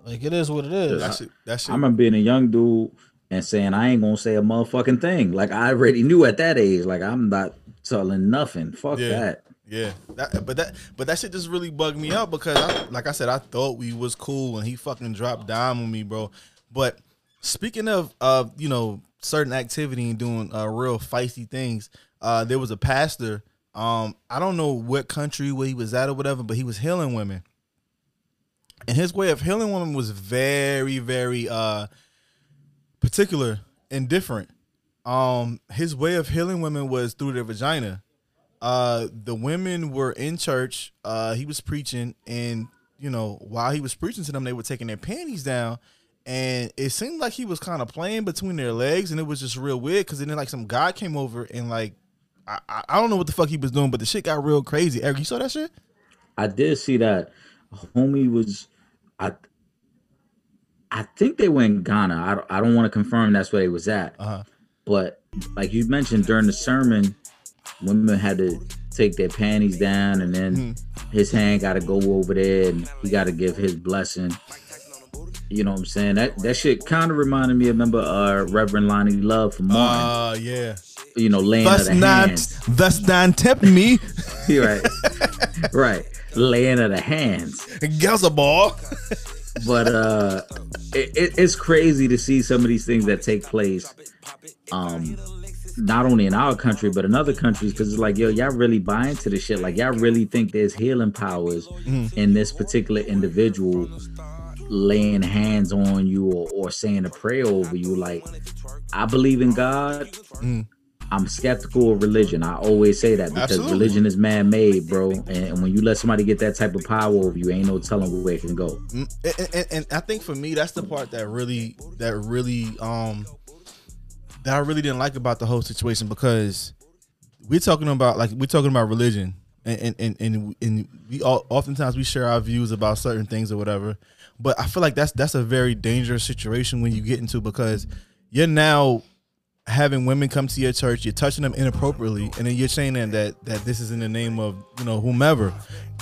Like it is what it is. That shit. That shit. I remember being a young dude and saying I ain't gonna say a motherfucking thing. Like I already knew at that age. Like I'm not telling nothing. Fuck Yeah. that. Yeah, that, but that but that shit just really bugged me out because, I, like I said, I thought we was cool and he fucking dropped dime on me, bro. But speaking of, uh, you know, certain activity and doing uh, real feisty things, uh, there was a pastor. Um, I don't know what country where he was at or whatever, but he was healing women, and his way of healing women was very, very uh, particular and different. Um, his way of healing women was through their vagina uh the women were in church uh he was preaching and you know while he was preaching to them they were taking their panties down and it seemed like he was kind of playing between their legs and it was just real weird because then like some guy came over and like I, I I don't know what the fuck he was doing but the shit got real crazy eric you saw that shit I did see that. Homie was, I, I think they were in Ghana. I don't, I don't want to confirm that's where they was at. Uh-huh. But like you mentioned during the sermon, women had to take their panties down, and then Mm-hmm. his hand got to go over there, and he got to give his blessing. You know what I'm saying? That that shit kind of reminded me of remember uh, Reverend Lonnie Love from Martin. uh yeah you know, laying thus of the not hands. thus not tempt me right, right, laying of the hands. ball. but uh it, it, it's crazy to see some of these things that take place um not only in our country but in other countries because it's like yo y'all really buy into this shit like y'all really think there's healing powers in this particular individual laying hands on you or, or saying a prayer over you like i believe in god. I'm skeptical of religion. I always say that because Absolutely. religion is man-made bro. And, and when you let somebody get that type of power over you ain't no telling where it can go. Mm, and, and, and I think for me that's the part that really that really um that I really didn't like about the whole situation because we're talking about like we're talking about religion and and and, and, we all, oftentimes we share our views about certain things or whatever but I feel like that's that's a very dangerous situation when you get into because you're now having women come to your church, you're touching them inappropriately, and then you're saying that that, that this is in the name of you know whomever,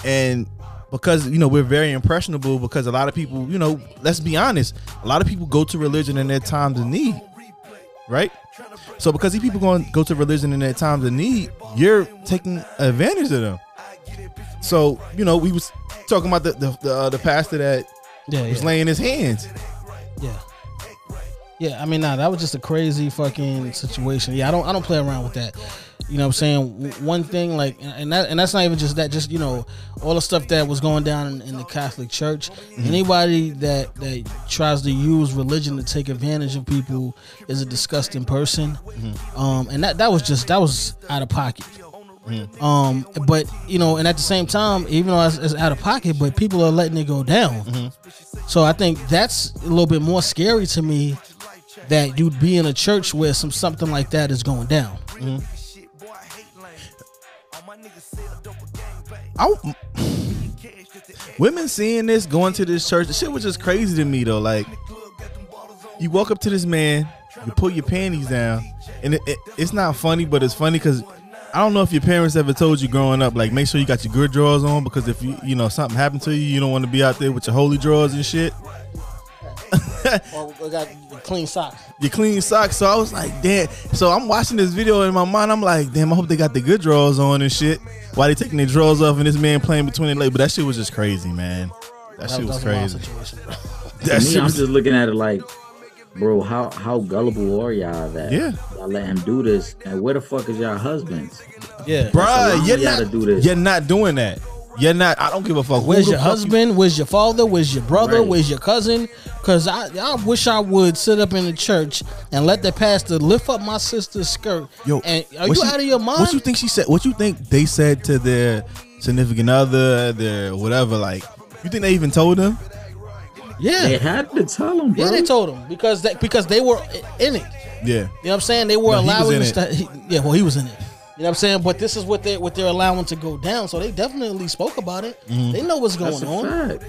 and because you know we're very impressionable because a lot of people you know let's be honest, a lot of people go to religion in their times of need, right? So because these people going go to religion in their times of need, you're taking advantage of them. So you know we was talking about the the the, uh, the pastor that Yeah, was yeah. laying his hands. Yeah. Yeah, I mean, nah, that was just a crazy fucking situation. Yeah, I don't, I don't play around with that. You know what I'm saying? One thing, like, and that, and that's not even just that. Just you know, all the stuff that was going down in, in the Catholic Church. Anybody that that tries to use religion to take advantage of people is a disgusting person. Um, and that that was just that was out of pocket. Um, but you know, and at the same time, even though it's, it's out of pocket, but people are letting it go down. So I think that's a little bit more scary to me that you'd be in a church where some something like that is going down. Mm-hmm. I, women seeing this, going to this church, the shit was just crazy to me though. Like, you walk up to this man, you pull your panties down, and it, it, it's not funny, but it's funny because I don't know if your parents ever told you growing up, like, make sure you got your good drawers on because if you, you know, something happened to you, you don't want to be out there with your holy drawers and shit. Or we got clean socks. Your clean socks. So I was like, damn. So I'm watching this video in my mind. I'm like, damn, I hope they got the good drawers on and shit. Why they taking their drawers off and this man playing between their legs. But that shit was just crazy, man. That, shit was a crazy. That me, shit I'm was just looking at it like, bro, how how gullible are y'all that Yeah. y'all let him do this? And where the fuck is y'all husbands? Yeah. Bruh, allowing you're y'all not, to do this. you're not doing that. You're not. I don't give a fuck. Where's your fuck you- husband? Where's your father? Where's your brother? Right. Where's your cousin? Cause I, I wish I would sit up in the church and let the pastor lift up my sister's skirt. Yo, and are you she- out of your mind? What you think she said? What you think they said to their significant other, their whatever? Like, you think they even told them? yeah, They had to tell them. bro. yeah. They told them because that because they were in it. Yeah. You know what I'm saying? They were No, he was allowing in this to, he- yeah, well, he was in it. You know what I'm saying? But this is what they what they're allowing to go down. So they definitely spoke about it. Mm-hmm. They know what's going That's on. fact.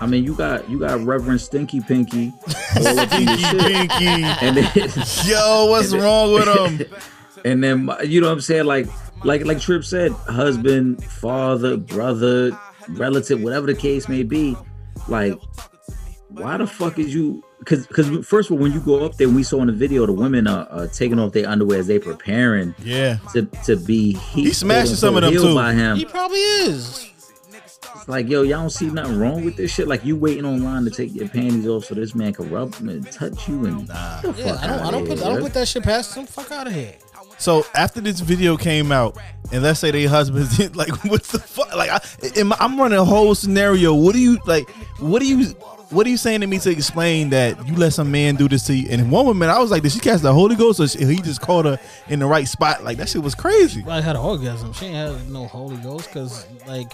I mean, you got you got Reverend Stinky Pinky, all up in your shit. Pinky. and then Yo, what's wrong with them? and then you know what I'm saying, like like like Trip said, husband, father, brother, relative, whatever the case may be, like why the fuck is you? Because because first of all, when you go up there, we saw in the video the women are, are taking off their underwear as they preparing Yeah. to to be he, He smashing some of them, too. by him. He probably is. It's like yo, y'all don't see nothing wrong with this shit. Like you waiting online to take your panties off so this man can rub them and touch you and nah. the Yeah, I don't, I don't put here, I don't put that shit past him. Fuck out of here. So after this video came out, and let's say they husbands did like, what the fuck? Like, I, am, I'm running a whole scenario. What do you like? What do you? What are you saying to me to explain that you let some man do this to you? And one woman, I was like, did she catch the Holy Ghost, or she, he just caught her in the right spot? Like that shit was crazy. I had an orgasm. She ain't had no Holy Ghost because like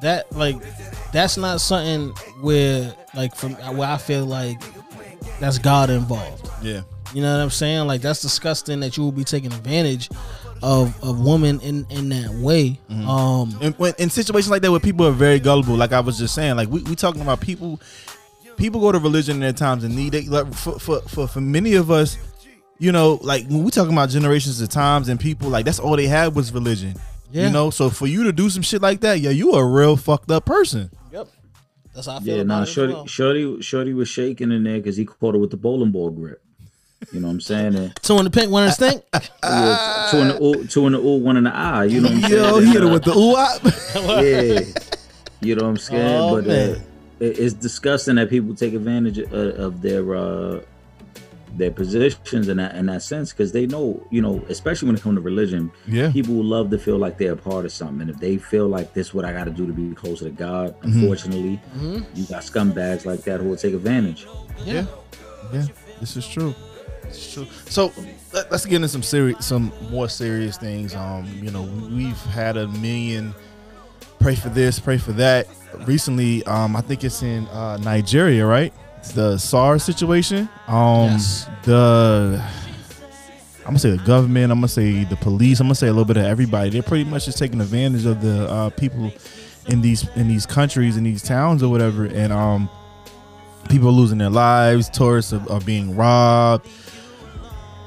that like that's not something where like from where I feel like that's God involved. Yeah. You know what I'm saying? Like that's disgusting that you will be taking advantage of of women in in that way. Um, in, in situations like that where people are very gullible, like I was just saying, like we, we talking about people, people go to religion in their times of need. They, like for, for for for many of us, you know, like when we talking about generations of times and people, like that's all they had was religion. Yeah. You know, so for you to do some shit like that, yeah, you a real fucked up person. yep. That's how I feel Yeah, about nah, it as Shorty, well. Shorty, Shorty was shaking in there because he caught her with the bowling ball grip. You know what I'm saying? And, Two in the pink, one in the stink. yeah, two in the ooh, two in the ooh, one in the eye. You know what I'm saying? Yo, he hit her with the ooh wop. yeah. You know what I'm saying? Oh, but uh, man. it, it's disgusting that people take advantage of, of their uh, their positions in that in that sense because they know, you know, especially when it comes to religion, Yeah. people love to feel like they're a part of something, and if they feel like this is what I got to do to be closer to God, Mm-hmm. unfortunately, you got scumbags like that who will take advantage. Yeah, yeah, this is true. This is true. So let, us get into some serious, some more serious things. Um, you know, we've had a million pray for this, pray for that. Recently, um, I think it's in uh, Nigeria, right? It's the SARS situation. Um, Yes. the I'm gonna say the government. I'm gonna say the police. I'm gonna say a little bit of everybody. They're pretty much just taking advantage of the uh, people in these in these countries in these towns or whatever, and um, people are losing their lives. Tourists are, are being robbed.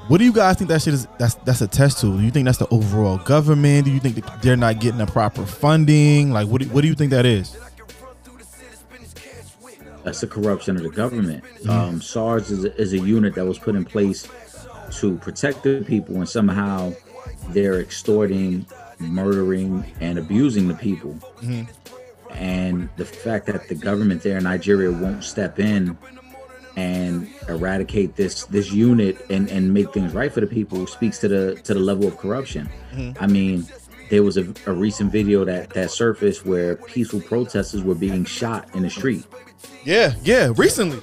What do you guys think that shit is? That's that's a test to. Do you think that's the overall government? Do you think they're not getting the proper funding? Like, what do, what do you think that is? That's the corruption of the government. Mm-hmm. Um, SARS is a, is a unit that was put in place to protect the people, and somehow they're extorting, murdering, and abusing the people. Mm-hmm. And the fact that the government there in Nigeria won't step in and eradicate this this unit and and make things right for the people speaks to the to the level of corruption. Mm-hmm. I mean, there was a, a recent video that that surfaced where peaceful protesters were being shot in the street. Yeah, yeah. Recently,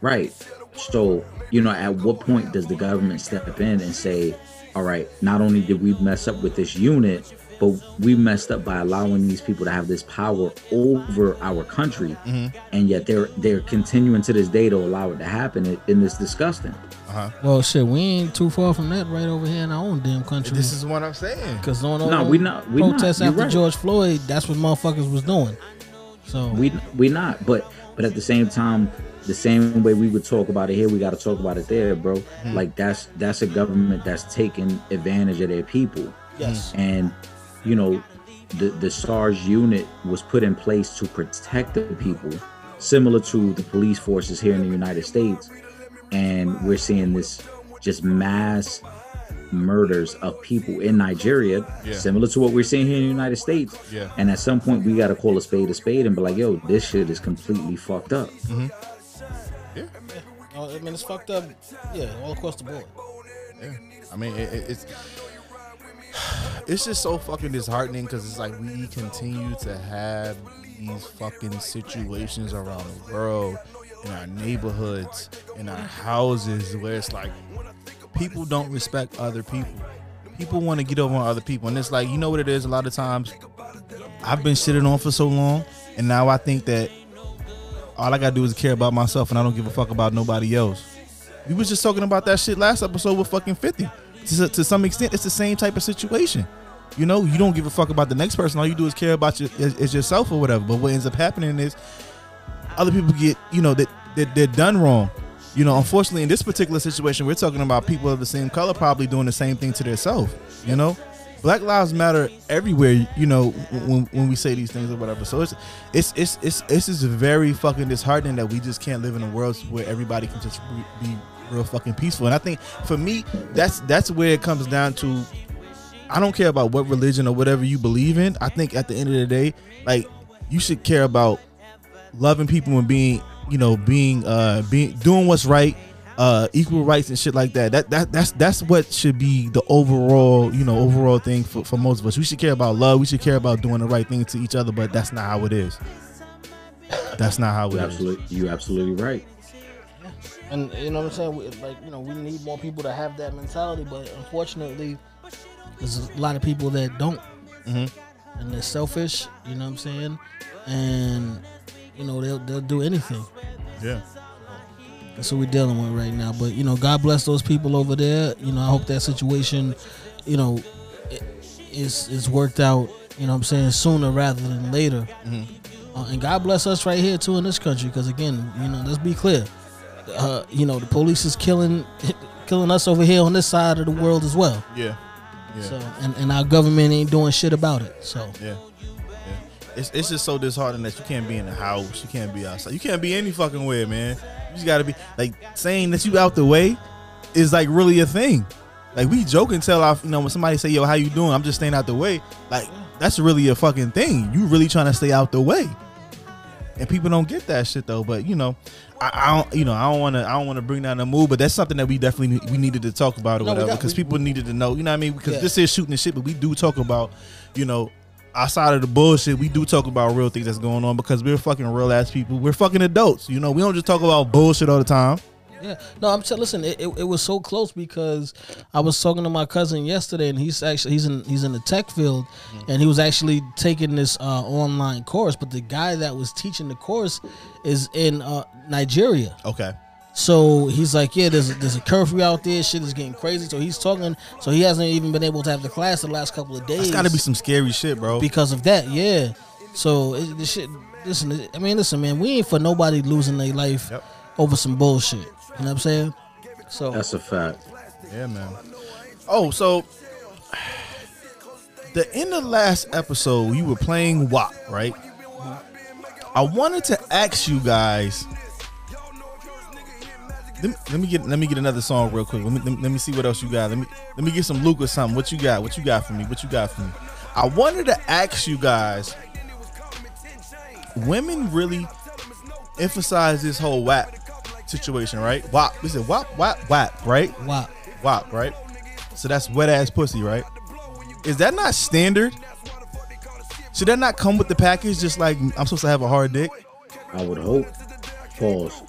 Right. So, you know, at what point does the government step in and say, all right, not only did we mess up with this unit, but we messed up by allowing these people to have this power over our country, mm-hmm. and yet they're they're continuing to this day to allow it to happen, and and it's disgusting. Uh-huh. Well, shit, we ain't too far from that right over here in our own damn country. this is what I'm saying. Because on No, all we not- we not. protests You're after right. George Floyd, that's what motherfuckers was doing. So We we not, but but at the same time, the same way we would talk about it here, we got to talk about it there, bro. Mm-hmm. Like that's that's a government that's taking advantage of their people. yes, and you know the the SARS unit was put in place to protect the people, similar to the police forces here in the United States, and we're seeing this just mass murders of people in Nigeria, Yeah. similar to what we're seeing here in the United States. Yeah. And at some point, we got to call a spade a spade and be like, "Yo, this shit is completely fucked up." Mm-hmm. Yeah, Oh, I mean it's fucked up. Yeah, all across the board. yeah. I mean, it, it- it's it's just so fucking disheartening because it's like we continue to have these fucking situations around the world, in our neighborhoods, in our houses, where it's like people don't respect other people. People want to get over on other people, and it's like you know what it is. A lot of times, I've been shitting on for so long, and now I think that all I gotta do is care about myself, and I don't give a fuck about nobody else. We was just talking about that shit last episode with fucking Fifty. To, to some extent, it's the same type of situation. You know, you don't give a fuck about the next person. All you do is care about your, is, is yourself or whatever. But what ends up happening is other people get, you know, that they're, they're done wrong. You know, unfortunately, in this particular situation, we're talking about people of the same color probably doing the same thing to themselves. You know, Black Lives Matter everywhere. You know, when when we say these things or whatever. So it's it's it's it's it's just very fucking disheartening that we just can't live in a world where everybody can just be real fucking peaceful. And I think for me, that's that's where it comes down to. I don't care about what religion or whatever you believe in. I think at the end of the day, like you should care about loving people and being, you know, being uh being doing what's right, uh equal rights and shit like that. That that that's that's what should be the overall, you know, overall thing for, for most of us. We should care about love. We should care about doing the right thing to each other, but that's not how it is. That's not how it You is. absolutely, you absolutely right. And you know what I'm saying? We, like you know, we need more people to have that mentality, but unfortunately, there's a lot of people that don't, Mhm. and they're selfish. You know what I'm saying? And you know they'll they'll do anything. Yeah. That's what we're dealing with right now. But you know, God bless those people over there. You know, I hope that situation, you know, is is worked out. You know, what I'm saying sooner rather than later. Mhm. Uh, and God bless us right here too in this country, because again, you know, let's be clear. Uh, you know, the police is killing killing us over here on this side of the world as well. Yeah. Yeah. So, and, and our government ain't doing shit about it. So, Yeah. It's, it's just so disheartening that you can't be in the house. You can't be outside. You can't be any fucking way, man. You just gotta be like saying that you out the way is like really a thing. Like we joke and tell off, you know, when somebody say, "Yo, how you doing?" I'm just staying out the way. Like that's really a fucking thing. You really trying to stay out the way, and people don't get that shit though. But you know, I, I don't, you know, I don't want to, I don't want to bring down the mood. But that's something that we definitely we needed to talk about or No, whatever because we- people needed to know. You know what I mean? Because Yeah. this is shooting the shit, but we do talk about, you know, outside of the bullshit, we do talk about real things that's going on because we're fucking real ass people. We're fucking adults. You know, we don't just talk about bullshit all the time. Yeah, no, I'm t- listen. It, it, it was so close because I was talking to my cousin yesterday, and he's actually he's in he's in the tech field, and he was actually taking this uh, online course. But the guy that was teaching the course is in uh, Nigeria. Okay. So he's like, yeah, there's a, there's a curfew out there. Shit is getting crazy. So he's talking. So he hasn't even been able to have the class the last couple of days. It's got to be some scary shit, bro. because of that. Yeah. So it, the shit. Listen, I mean, listen, man. We ain't for nobody losing their life Yep. over some bullshit. You know what I'm saying? So That's a fact. Yeah, man. Oh, so the end of last episode, you were playing WAP, right? Mm-hmm. I wanted to ask you guys. Let me, let me get let me get another song real quick. Let me, let me let me see what else you got. Let me let me get some Luke or something. What you got? What you got for me? What you got for me? I wanted to ask you guys. Women really emphasize this whole WAP situation, right? WAP. We said WAP, WAP, WAP, right? WAP. WAP, right? So that's wet ass pussy, right? Is that not standard? Should that not come with the package? Just like I'm supposed to have a hard dick? I would hope. Pause.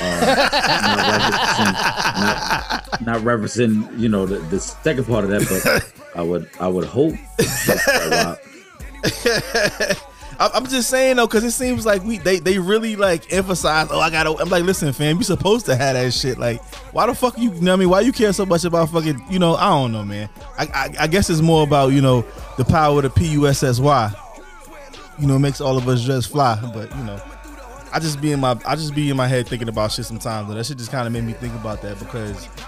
Uh, not, referencing, not, not referencing, you know, the, the second part of that, but I would, I would hope. I'm just saying though, because it seems like we they they really like emphasize. Oh, I gotta. I'm like, listen, fam, you supposed to have that shit. Like, why the fuck you? you know I mean, why you care so much about fucking? You know, I don't know, man. I I, I guess it's more about you know the power of the P U S S Y. You know, makes all of us just fly. But you know, I just be in my I just be in my head thinking about shit sometimes. And that shit just kind of made me think about that because.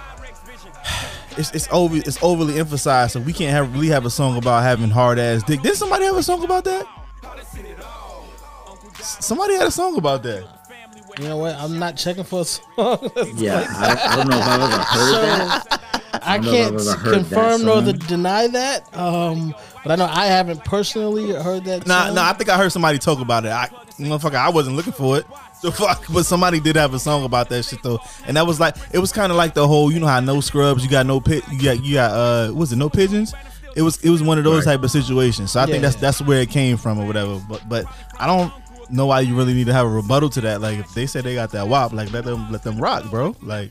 It's, it's over it's overly emphasized, so we can't have really have a song about having hard ass dick. Did somebody have a song about that? Somebody had a song about that. You know what? I'm not checking for a song. Yeah, I, I don't know if I've ever heard that. I know if can't I've ever heard confirm nor the, deny that. Um, but I know I haven't personally heard that. Nah, song. nah. I think I heard somebody talk about it. I, motherfucker, I wasn't looking for it. The fuck, but somebody did have a song about that shit though, and that was like, it was kind of like the whole, you know how no scrubs, you got no pit, you got, you got, uh, was it no pigeons? It was, it was one of those Right. type of situations. So I Yeah, think that's yeah. that's where it came from or whatever. But, but I don't know why you really need to have a rebuttal to that. Like if they say they got that wop, like let them let them rock, bro. Like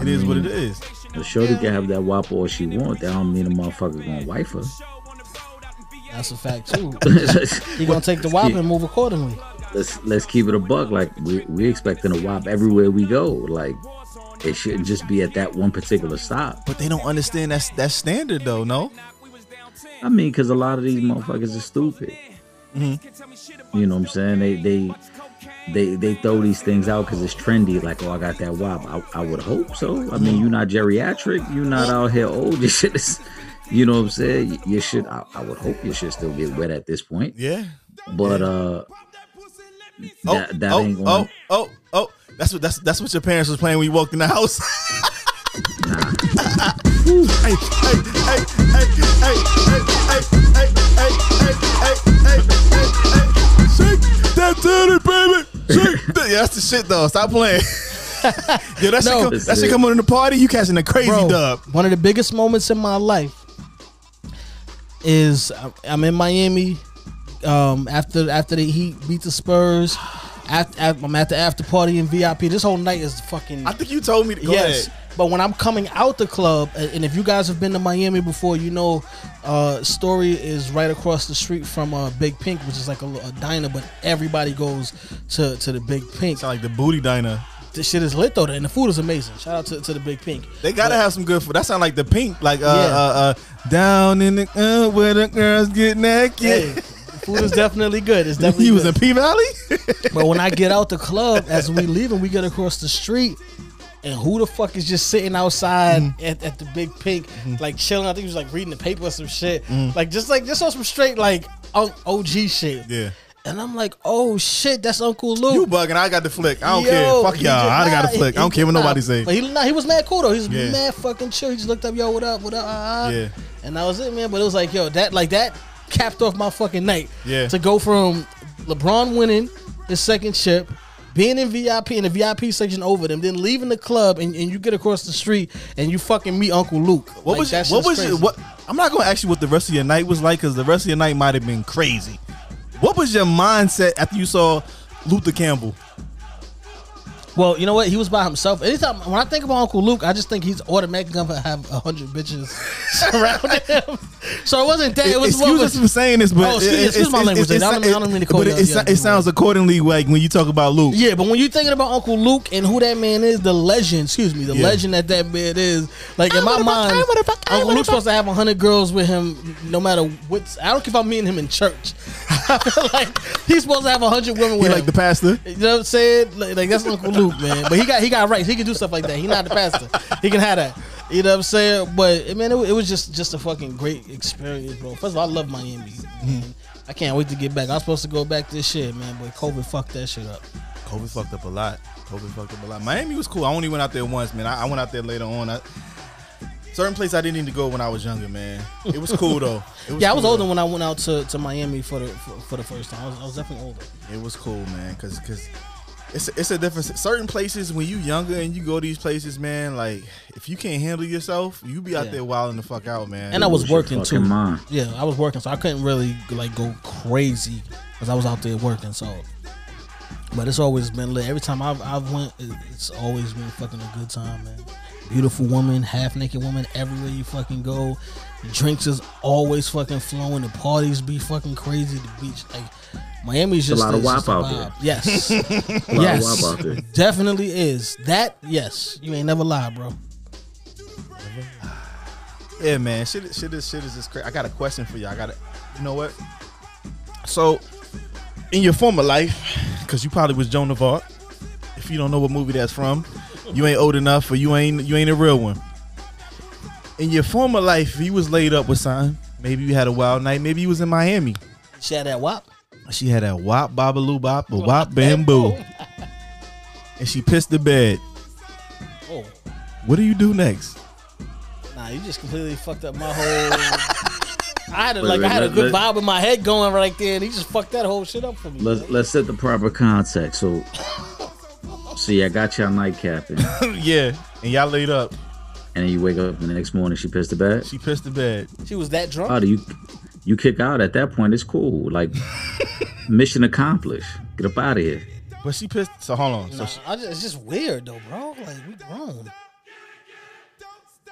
it is what it is. The shorty can have that wop all she want. That don't mean a motherfucker gonna wife her. That's a fact too. He gonna take the wop and move accordingly. Let's let's keep it a buck. Like we we expecting a wop everywhere we go. Like it shouldn't just be at that one particular stop. But they don't understand that's that's standard though. No. I mean, because a lot of these motherfuckers are stupid. You know what I'm saying? They they they they throw these things out because it's trendy. Like, oh, I got that wop. I, I would hope so. I mean, you're not geriatric. You're not out here old. Your shit is You know what I'm saying? You should. I, I would hope you should still get wet at this point. Yeah. But uh, Oh, that, that oh, oh, oh, oh. That's what that's that's what your parents was playing when you walked in the house. hey, hey, hey, hey, hey, hey, hey, hey, hey, hey, hey, hey, hey, hey. Shake that titty, baby. Shake that. Yeah, that's the shit though. Stop playing. Yo, that shit, come, that shit come on in the party. You catching a crazy Bro, dub. one of the biggest moments in my life is I'm in Miami um, after after the Heat beat the Spurs. After, I'm at the after party in VIP. This whole night is fucking I think you told me to go yes. ahead. But when I'm coming out the club, and and if you guys have been to Miami before, you know, uh, Story is right across the street from uh, Big Pink, which is like a, a diner, but everybody goes to, to the Big Pink. Sound like the booty diner. This shit is lit though, and the food is amazing. Shout out to, to the Big Pink. They gotta But- have some good food. That sound like the pink, like uh, Yeah. uh, uh, down in the uh, where the girls get naked. Hey, the food is definitely good. It's definitely he was good. in P Valley. But when I get out the club, as we leaving, we get across the street, and who the fuck is just sitting outside Mm-hmm. at, at the big pink, like chilling? I think he was like reading the paper or some shit, Mm. like just like just on some straight like OG shit. yeah, And I'm like, oh shit, that's Uncle Luke. you bugging. I got the flick. I don't Yo, care. Fuck y'all. I got the flick. I don't care what nah, nobody say. But he, nah, he was mad cool though. He was Yeah. mad fucking chill. He just looked up, yo, what up, what up, uh, uh. Yeah. And that was it, man. But it was like, yo, that like that capped off my fucking night. Yeah. To go from LeBron winning his second chip, being in VIP in the VIP section over them, then leaving the club and, and you get across the street and you fucking meet Uncle Luke. What Like, was that what was your, what? I'm not gonna ask you what the rest of your night was like because the rest of your night might have been crazy. What was your mindset after you saw Luther Campbell? Well, you know what? He was by himself. Anytime when I think about Uncle Luke, I just think he's automatically gonna have a hundred bitches surrounding him. So it wasn't that. It was what excuse was, us for saying this, but Oh, excuse- it- excuse my it- language, it- I don't mean- I don't mean to call but it, out it, it sounds accordingly like when you talk about Luke. Yeah, but when you're thinking about Uncle Luke and who that man is, the legend, excuse me, the Yeah. legend that that man is, like in my mind, Uncle Luke's supposed to have hundred girls with him, no matter what. I don't care if I'm meeting him in church. Like he's supposed to have hundred women He with like the pastor. You know what I'm saying? Like, like, that's Uncle Luke, man. But he got he got rights. He can do stuff like that. He not the pastor. He can have that. You know what I'm saying? But man, it, it was just just a fucking great experience, bro. First of all, I love Miami. man. I can't wait to get back. I was supposed to go back this shit, man, but COVID fucked that shit up. COVID fucked up a lot. COVID fucked up a lot. Miami was cool. I only went out there once, man. I, I went out there later on. I, certain place I didn't need to go when I was younger, man. It was cool though. Was Yeah, I was cool, older though. when I went out to, to Miami for the for, for the first time. I was, I was definitely older. It was cool, man, because because it's a, it's a difference. Certain places when you younger and you go these places, man, like if you can't handle yourself, you be out Yeah. there wilding the fuck out, man. And I was working too. mind. Yeah, I was working, so I couldn't really like go crazy because I was out there working. So, but it's always been lit. Every time I've I've went, it's always been fucking a good time, man. Beautiful woman, half naked woman, everywhere you fucking go. Drinks is always fucking flowing. The parties be fucking crazy. The beach, like Miami's It's a lot of is WAP out there. Yes, A lot yes, WAP out there. definitely is. That yes, you ain't never lie, bro. Yeah, man. Shit, shit is shit is just crazy. I got a question for you. I got to You know what? So, in your former life, because you probably was Joan of Arc. If you don't know what movie that's from, you ain't old enough, or you ain't you ain't a real one. In your former life, if you was laid up with something, maybe you had a wild night. Maybe you was in Miami. She had that wop. She had that wop babaloo bop, a wop bamboo, and she pissed the bed. Oh. What do you do next? Nah, you just completely fucked up my whole. I had a, Wait, like wait, I had a good let- vibe in my head going right there, and he just fucked that whole shit up for me. Let's man. let's set the proper context. So, see, I got y'all nightcapping, yeah, and y'all laid up. And then you wake up the next morning. She pissed the bed. She pissed the bed. She was that drunk. Oh, do you you kick out at that point? It's cool. Like mission accomplished. Get up out of here. But she pissed. So hold on. So she, I just, it's just weird though, bro. Like we grown.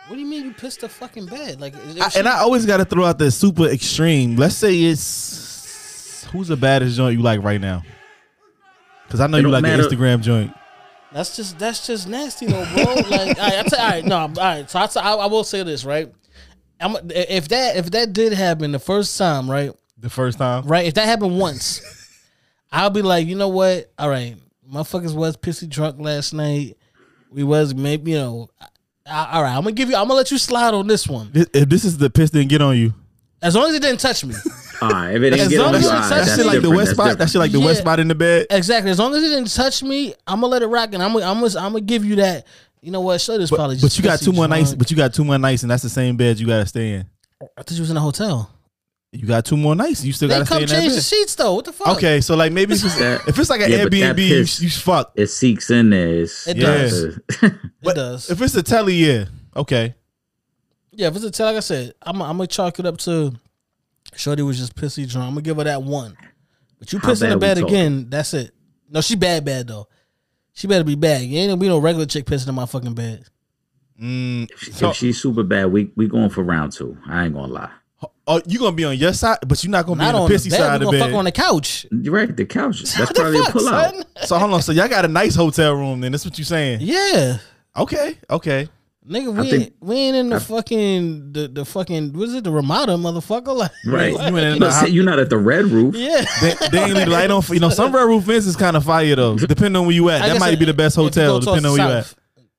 What do you mean you pissed the fucking bed? Like, if I, she- and I always got to throw out the super extreme. Let's say it's who's the baddest joint you like right now? Because I know you like matter. the Instagram joint. That's just that's just nasty though, bro. like, all right, I tell, all right, no, all right. So I, tell- I, I will say this, right? I'm, if that if that did happen the first time, right? The first time. right? If that happened once, I'll be like, you know what? All right, motherfuckers was pissy drunk last night. We was maybe you know, I- all right, I'm gonna give you. I'm gonna let you slide on this one. If this is the piss didn't get on you, As long as it didn't touch me. All right, if it didn't As get long on as you, it's all right, that that that's shit like the different, wet that's spot. That shit like the wet Yeah. spot in the bed. exactly. As long as it didn't touch me, I'm gonna let it rock, and I'm gonna, I'm gonna, I'm gonna give you that. You know what? Show this But, probably. but you got two more nights. But you got two more nights, and that's the same bed you gotta stay in. I thought you was in a hotel. You got two more nights. You still gotta stay come in that change the sheets though. What the fuck? Okay, so like maybe if it's, That- if it's like an Yeah, Airbnb, you, piss- you fuck. It seeks in there. It's, It does. It does. If it's a telly, yeah, okay. Yeah, if it's a tell, like I said, I'm, I'm gonna chalk it up to. Shorty was just pissy drunk. I'm gonna give her that one. But you How piss in the bed again, that's it. No, she bad, bad though. She better be bad. You ain't gonna be no regular chick pissing in my fucking bed. Mm, if so, she's super bad, we we going for round two. I ain't gonna lie. oh, you gonna be on your side, but you're not gonna Not be on on the the pissy bed. side We of the gonna fuck on the couch. You're right. The couch. That's the probably fuck, a pull out. son? so hold on. So y'all got a nice hotel room. Then that's what you saying? Yeah, Okay, okay. Nigga, we think- ain't, we ain't in the fucking the the fucking what is it the Ramada motherfucker like Right. You ain't in the, see, you're not at the red roof. yeah. They, they ain't leave the light on. You know, some red roof fence is kind of fire though. Depending on where you at, I that might it- be the best hotel. Depending on the where you at.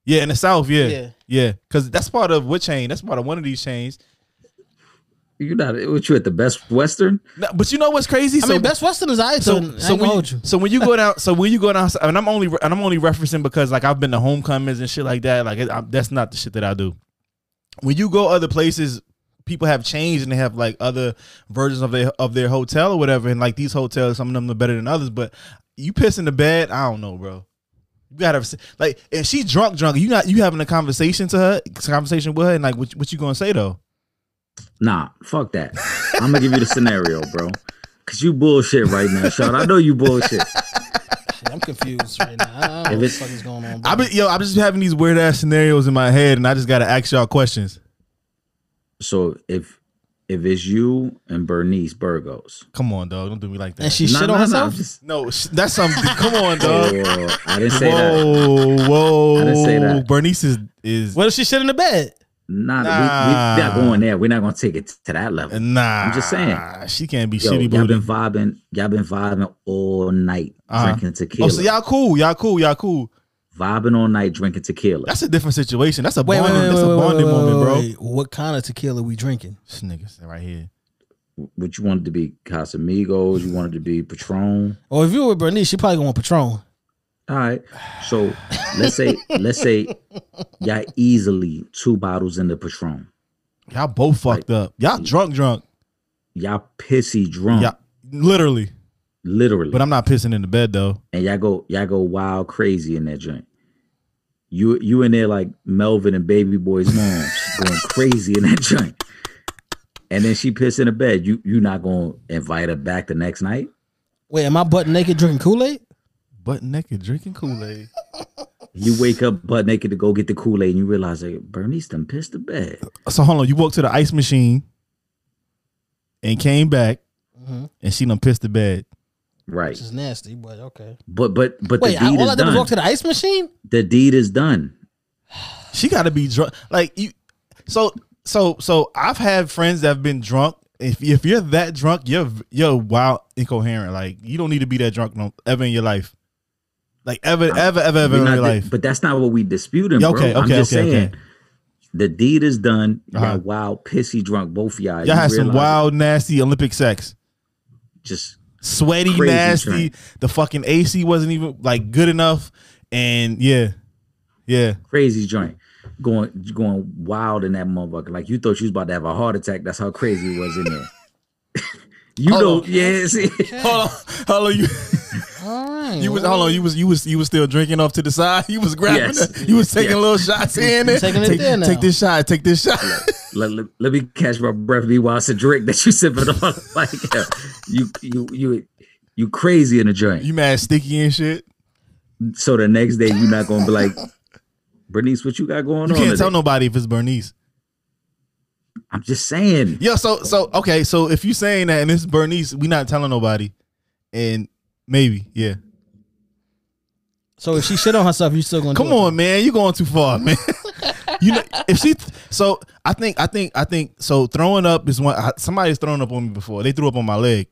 Yeah, in the south. Yeah, Yeah. yeah. Because that's part of what chain? That's part of one of these chains. You're not. What you at the Best Western? No, but you know what's crazy? I mean, Best Western is I so, so, so when you, you. so when you go down, so when you go down, and I'm only and I'm only referencing because like I've been to homecomings and shit like that. Like it, I, that's not the shit that I do. When you go other places, people have changed and they have like other versions of their of their hotel or whatever. And like these hotels, some of them are better than others. But you piss in the bed, I don't know, bro. You gotta like, and she's drunk, drunk. You not you having a conversation to her, conversation with her, and like, what, what you gonna say though? Nah, fuck that. I'm gonna give you the scenario, bro. Cause you bullshit right now, Sean. I know you bullshit. Shit, I'm confused right now. I don't know what the fuck is going on. Bro. I be, yo, I'm just having these weird ass scenarios in my head, and I just gotta ask y'all questions. So if if it's you and Bernice Burgos, Come on, dog, don't do me like that. and she Nah, shit nah, on nah, herself. just- No, sh- that's something. Come on, dog. oh, I didn't say that. Whoa, whoa. I didn't say that. Bernice is is What if she shit in the bed? Nah, Nah. We, we not going there. We're not gonna take it to that level. nah. I'm just saying. she can't be Yo, shitty y'all been vibing. Y'all been vibing all night, Uh-huh. drinking tequila. Oh, so y'all cool, y'all cool, y'all cool. vibing all night, drinking tequila. That's a different situation. That's a Wait, wait, bonding. wait, that's wait, a wait, bonding wait, moment, wait, bro. wait. What kind of tequila we drinking? This nigga's right here. What you wanted to be Casamigos? You wanted to be Patron? Or if you were with Bernice, she probably gonna want Patron. All right. So let's say let's say y'all easily two bottles in the Patron. Y'all both fucked up. Y'all drunk, drunk. Y'all pissy drunk, Yeah, literally. literally. But I'm not pissing in the bed though. and y'all go y'all go wild crazy in that joint. You you in there like Melvin and Baby Boy's moms going crazy in that joint. And then she piss in the bed. You you not gonna invite her back the next night? Wait, am I butt naked drinking Kool Aid? Butt naked, drinking Kool Aid. You wake up butt naked to go get the Kool Aid, and you realize like Bernice done pissed the bed. So hold on. You walked to the ice machine and came back, Mhm. and she done pissed the bed. Right. Which is nasty, but okay. But but but Wait, the I, deed all I is did done. walk to the ice machine. the deed is done. She got to be drunk. Like you. So so so I've had friends that have been drunk. If if you're that drunk, you're you're wild incoherent. Like you don't need to be that drunk no, ever in your life. Like ever ever ever ever in your life. But that's not what we disputing, Yeah, bro. okay, I'm just okay, saying. okay. The deed is done. Y'all Uh-huh. wild, pissy drunk, both of y'all. Y'all You had some wild, nasty Olympic sex. just Sweaty, nasty. The fucking AC wasn't even like good enough. And yeah, yeah. crazy joint. Going going wild in that motherfucker. Like you thought you was about to have a heart attack. That's how crazy it was in there. you Hold know, on. yeah, see. Hold on, hold on. You right. you was hold on. You was you was you was still drinking off to the side. You was grabbing. Yes. it. You was taking Yes. little shots in it. Taking it take, there take this shot. Take this shot. let, let, let me catch my breath meanwhile it's a drink that you sipping on. like uh, you you you you crazy in a joint. you mad sticky and shit. so the next day you're not gonna be like, Bernice, what you got going You on? can't tell nobody if it's Bernice. I'm just saying. Yeah. So so okay. So if you saying that and it's Bernice, we not telling nobody. And maybe yeah. So if she shit on herself, you still gonna Come do it? on, man. You going too far, man. you know, if she, so I think, I think, I think, so throwing up is one. I- Somebody's thrown up on me before. They threw up on my leg.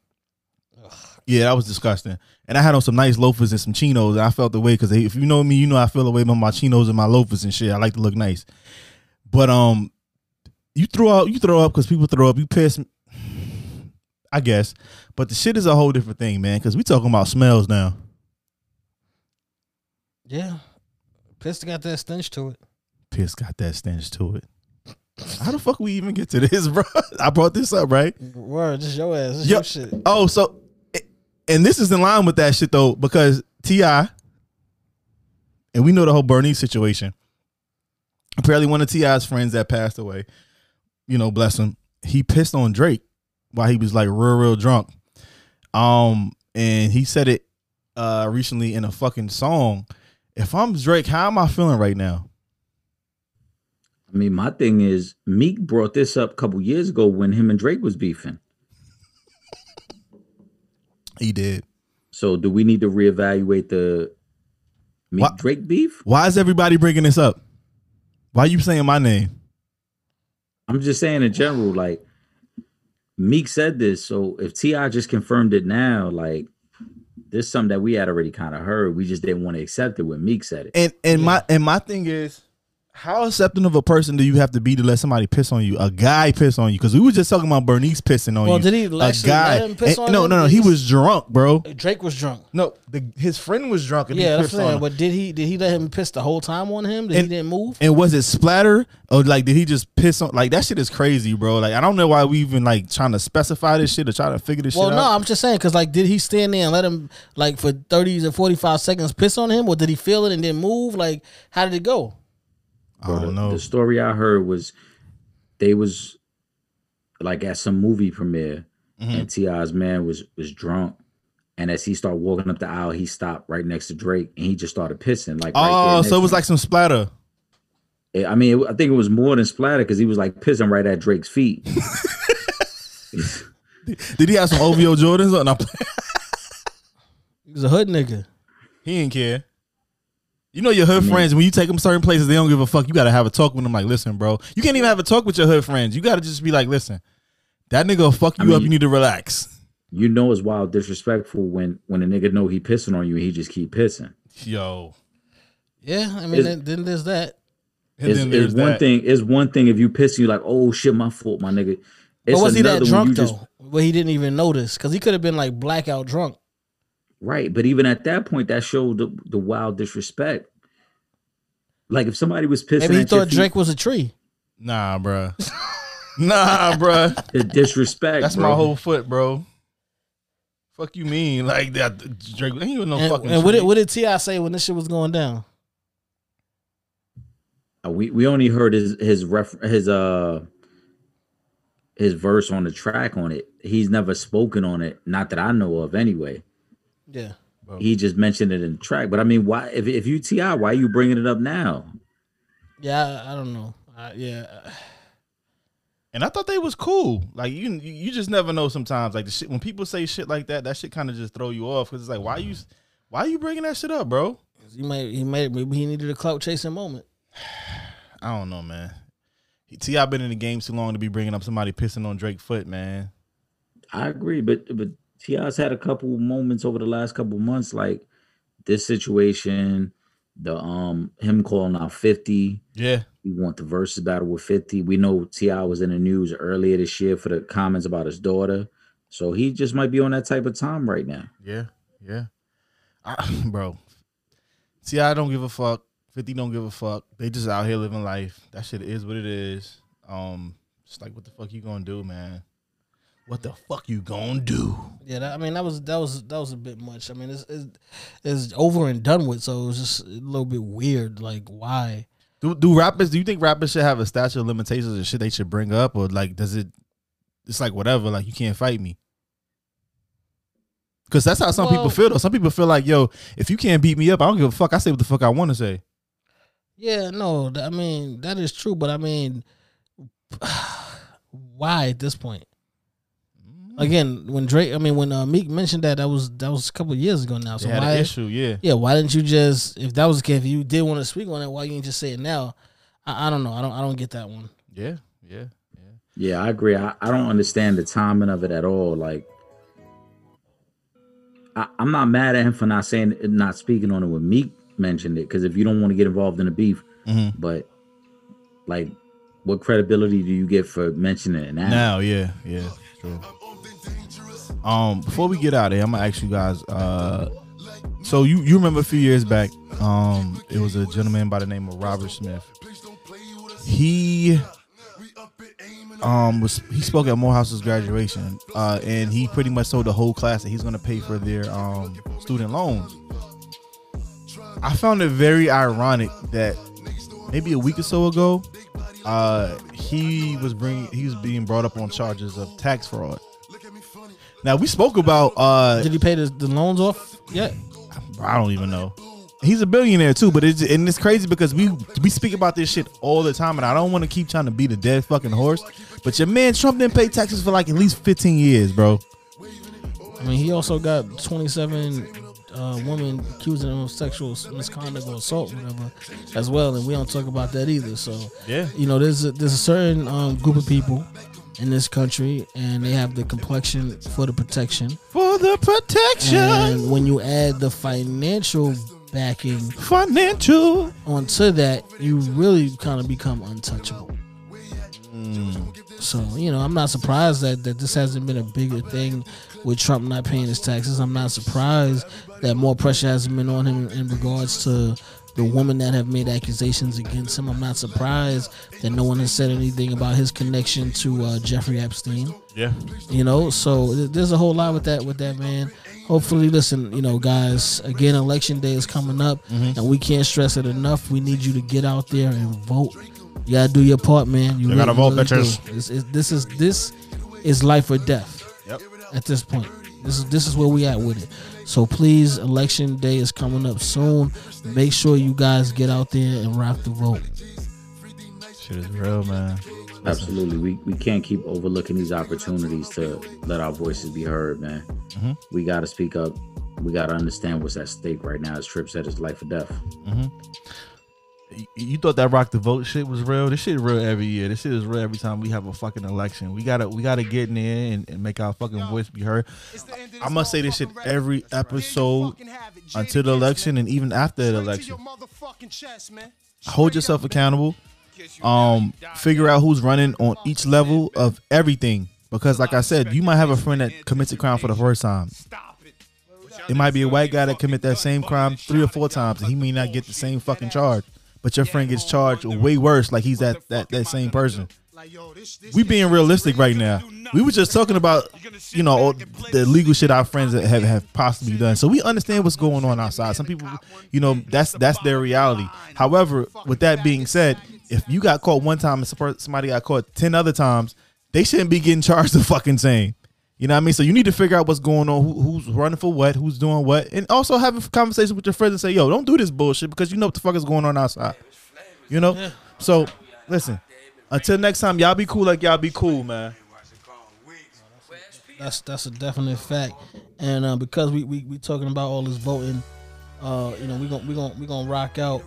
Yeah, that was disgusting. And I had on some nice loafers and some chinos, and I felt the way because if you know me, you know I feel the way about my chinos and my loafers and shit. I like to look nice. But um, you throw out, you throw up because people throw up. You piss, I guess. But the shit is a whole different thing, man. Because we talking about smells now. Yeah. Piss got that stench to it. Piss got that stench to it. How the fuck we even get to this, bro? I brought this up, right? Word, just your ass. Yo- your shit. Oh, so and this is in line with that shit though, because Ti and we know the whole Bernice situation. Apparently, one of Ti's friends that passed away, you know, bless him, he pissed on Drake while he was like real, real drunk. Um, and he said it uh recently in a fucking song. If I'm Drake, how am I feeling right now? I mean, my thing is Meek brought this up a couple years ago when him and Drake was beefing. He did. So do we need to reevaluate the Meek What? Drake beef? Why is everybody bringing this up? Why are you saying my name? I'm just saying in general, like Meek said this, so if Ti just confirmed it now, like this is something that we had already kind of heard. We just didn't want to accept it when Meek said it. And and my and my thing is, how accepting of a person do you have to be to let somebody piss on you? A guy piss on you? Because we were just talking about Bernice pissing on Well, you. did he a guy? let him piss And- on no, no, no. He was drunk, bro. Uh, Drake was drunk. No, the, his friend was drunk and Yeah, he that's pissed I'm on saying. him. But did he did he let him piss the whole time on him? That And- he didn't move? And was it splatter or like did he just piss on? Like that shit is crazy, bro. Like I don't know why we even like trying to specify this shit or try to figure this Well, shit no, out. I'm just saying because like, did he stand there and let him like for 30s or 45 seconds piss on him, or did he feel it and then move? Like, how did it go? I Bro, don't the, know. The story I heard was they was like at some movie premiere, Mm-hmm. and Ti's man was was drunk, and as he started walking up the aisle, he stopped right next to Drake, and he just started pissing. Like, oh, next so it was like some splatter. Eh, I mean, it- I think it was more than splatter because he was like pissing right at Drake's feet. Did he have some OVO Jordans on? No, He was a hood nigga. he didn't care. You know your hood friends when you take them certain places, they don't give a fuck. You got to have a talk with them. Like, listen, bro, you can't even have a talk with your hood friends. You got to just be like, listen, that nigga will fuck you I up. You need to relax. you know, it's wild disrespectful when when a nigga know he pissing on you and he just keep pissing. Yo, Yeah, I mean, then, then there's that. It's, then it's one that. thing. It's one thing if you piss, you like, oh shit, my fault, my nigga. It's But was he that drunk though? just- Where he didn't even notice because he could have been like blackout drunk. Right, but even at that point, that showed the, the wild disrespect. Like if somebody was pissing Maybe he at your thought feet, Drake was a tree. Nah, bruh. nah, bruh. the disrespect. That's bro. my whole foot, bro. Fuck you mean like that? Drake, he ain't no And, fucking. and what did what did Ti say when this shit was going down? Uh, We we only heard his his ref his uh his verse on the track on it. He's never spoken on it, not that I know of anyway. Yeah, He just mentioned it in the track. But I mean, why if if you Ti, why are you bringing it up now? yeah, I, I don't know. I, yeah, And I thought they was cool. Like you, you just never know. Sometimes, like the shit when people say shit like that, that shit kind of just throw you off because it's like, why you, why you bringing that shit up, bro? he might he might maybe he needed a clout chasing moment. I don't know, man. Ti been in the game too long to be bringing up somebody pissing on Drake foot, man. I agree, but but Ti's had a couple moments over the last couple months, like this situation, the um him calling out fifty. Yeah, We want the versus battle with fifty. We know Ti was in the news earlier this year for the comments about his daughter, so he just might be on that type of time right now. yeah, yeah. I, bro, Ti don't give a fuck. Fifty don't give a fuck. They just out here living life. That shit is what it is. Um, it's like, what the fuck you gonna do, man? What the fuck you gonna do? Yeah, that, I mean that was that was that was a bit much. I mean it's, it's it's over and done with, so it was just a little bit weird. Like why? Do do rappers? Do you think rappers should have a statute of limitations or shit they should bring up, or like does it? It's like whatever. Like you can't fight me. Because that's how some people feel. Though some people feel like, yo, if you can't beat me up, I don't give a fuck. I say what the fuck I want to say. Yeah, no, I mean that is true, but I mean, why at this point? Again, when Drake, I mean, when uh, Meek mentioned that, that was that was a couple of years ago now. So had why? an issue, yeah. Yeah, why didn't you just? If that was the case, if you did want to speak on it, why you didn't just say it now? I, I don't know. I don't. I don't get that one. Yeah, yeah, yeah. Yeah, I agree. I, I don't understand the timing of it at all. Like, I, I'm not mad at him for not saying not speaking on it when Meek mentioned it because if you don't want to get involved in the beef, Mhm. but like, what credibility do you get for mentioning it now? Now, yeah, yeah, true. Um, before we get out of here, I'm gonna ask you guys. Uh, so you you remember a few years back, um, it was a gentleman by the name of Robert Smith. He um was he spoke at Morehouse's graduation, uh, and he pretty much told the whole class that he's gonna pay for their um student loans. I found it very ironic that maybe a week or so ago, uh, he was bringing he was being brought up on charges of tax fraud. Now we spoke about uh, Did he pay the, the loans off yet? I don't even know. He's a billionaire too, but it's and it's crazy because we we speak about this shit all the time, and I don't want to keep trying to beat a dead fucking horse. But your man Trump didn't pay taxes for like at least fifteen years, bro. I mean, he also got 27 uh, women accusing him of sexual misconduct or assault, whatever, as well. And we don't talk about that either. So, Yeah. you know, there's a, there's a certain um, group of people in this country, and they have the complexion for the protection. For the protection, And when you add the financial backing financial. onto that, you really kind of become untouchable. So you know, I'm not surprised that that this hasn't been a bigger thing with Trump not paying his taxes. I'm not surprised that more pressure hasn't been on him in regards to the women that have made accusations against him. I'm not surprised that no one has said anything about his connection to uh, Jeffrey Epstein. Yeah. You know, so there's a whole lot with that with that man. Hopefully, listen, you know, guys. Again, election day is coming up, and we can't stress it enough. We need you to get out there and vote. You gotta do your part, man. You, You gotta vote, bitches. do. This is this is this is life or death Yep. at this point. This is this is where we at with it. So please, election day is coming up soon. Make sure you guys get out there and rock the vote. Shit is real, man. Absolutely. We we can't keep overlooking these opportunities to let our voices be heard, man. Mhm. We got to speak up. We got to understand what's at stake right now. As Tripp said, it's life or death. You- You thought that rock the vote shit was real? This shit is real every year. This shit is real every time we have a fucking election. We gotta we gotta get in there and, and make our fucking voice be heard. I must say this shit every episode until the election and even after the election. Hold yourself accountable. Um, figure out who's running on each level of everything. Because like I said, you might have a friend that commits a crime for the first time. It might be a white guy that commit that same crime three or four times, and he may not get the same fucking charge. But your friend gets charged way worse, like he's that that, that same person. We being realistic right now. We were just talking about, you know, the legal shit our friends have have possibly done. So we understand what's going on outside. Some people, you know, that's that's their reality. However, with that being said, if you got caught one time and somebody got caught ten other times, they shouldn't be getting charged the fucking same. You know what I mean? So you need to figure out what's going on, who, who's running for what, who's doing what, and also have a conversation with your friends and say, "Yo, don't do this bullshit because you know what the fuck is going on outside." You know? So listen. Until next time, y'all be cool like y'all be cool, man. That's that's a definite fact. And uh, because we, we we talking about all this voting, uh, you know, we gonna we gonna we gonna rock out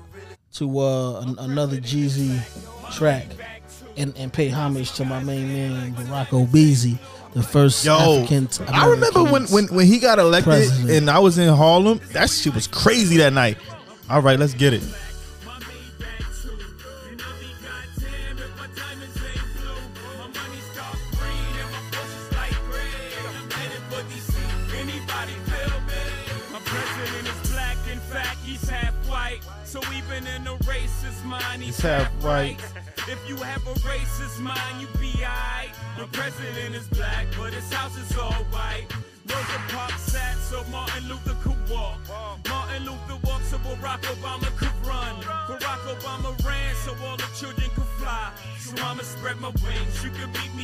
to uh an, another Jeezy track and and pay homage to my main man Barack Obese, the first Yo, African. I remember when, when when he got elected President. and I was in Harlem. That shit was crazy that night. All right, let's get it. My president is black, in fact, he's half white. So even in a racist mind, he's, He's half white. If you have a racist mind, you be alright. The president is black, but his house is all white. Rosa Parks sat so Martin Luther could walk. Martin Luther walked so Barack Obama could run. Barack Obama ran so all the children could fly. So I'ma spread my wings. You can meet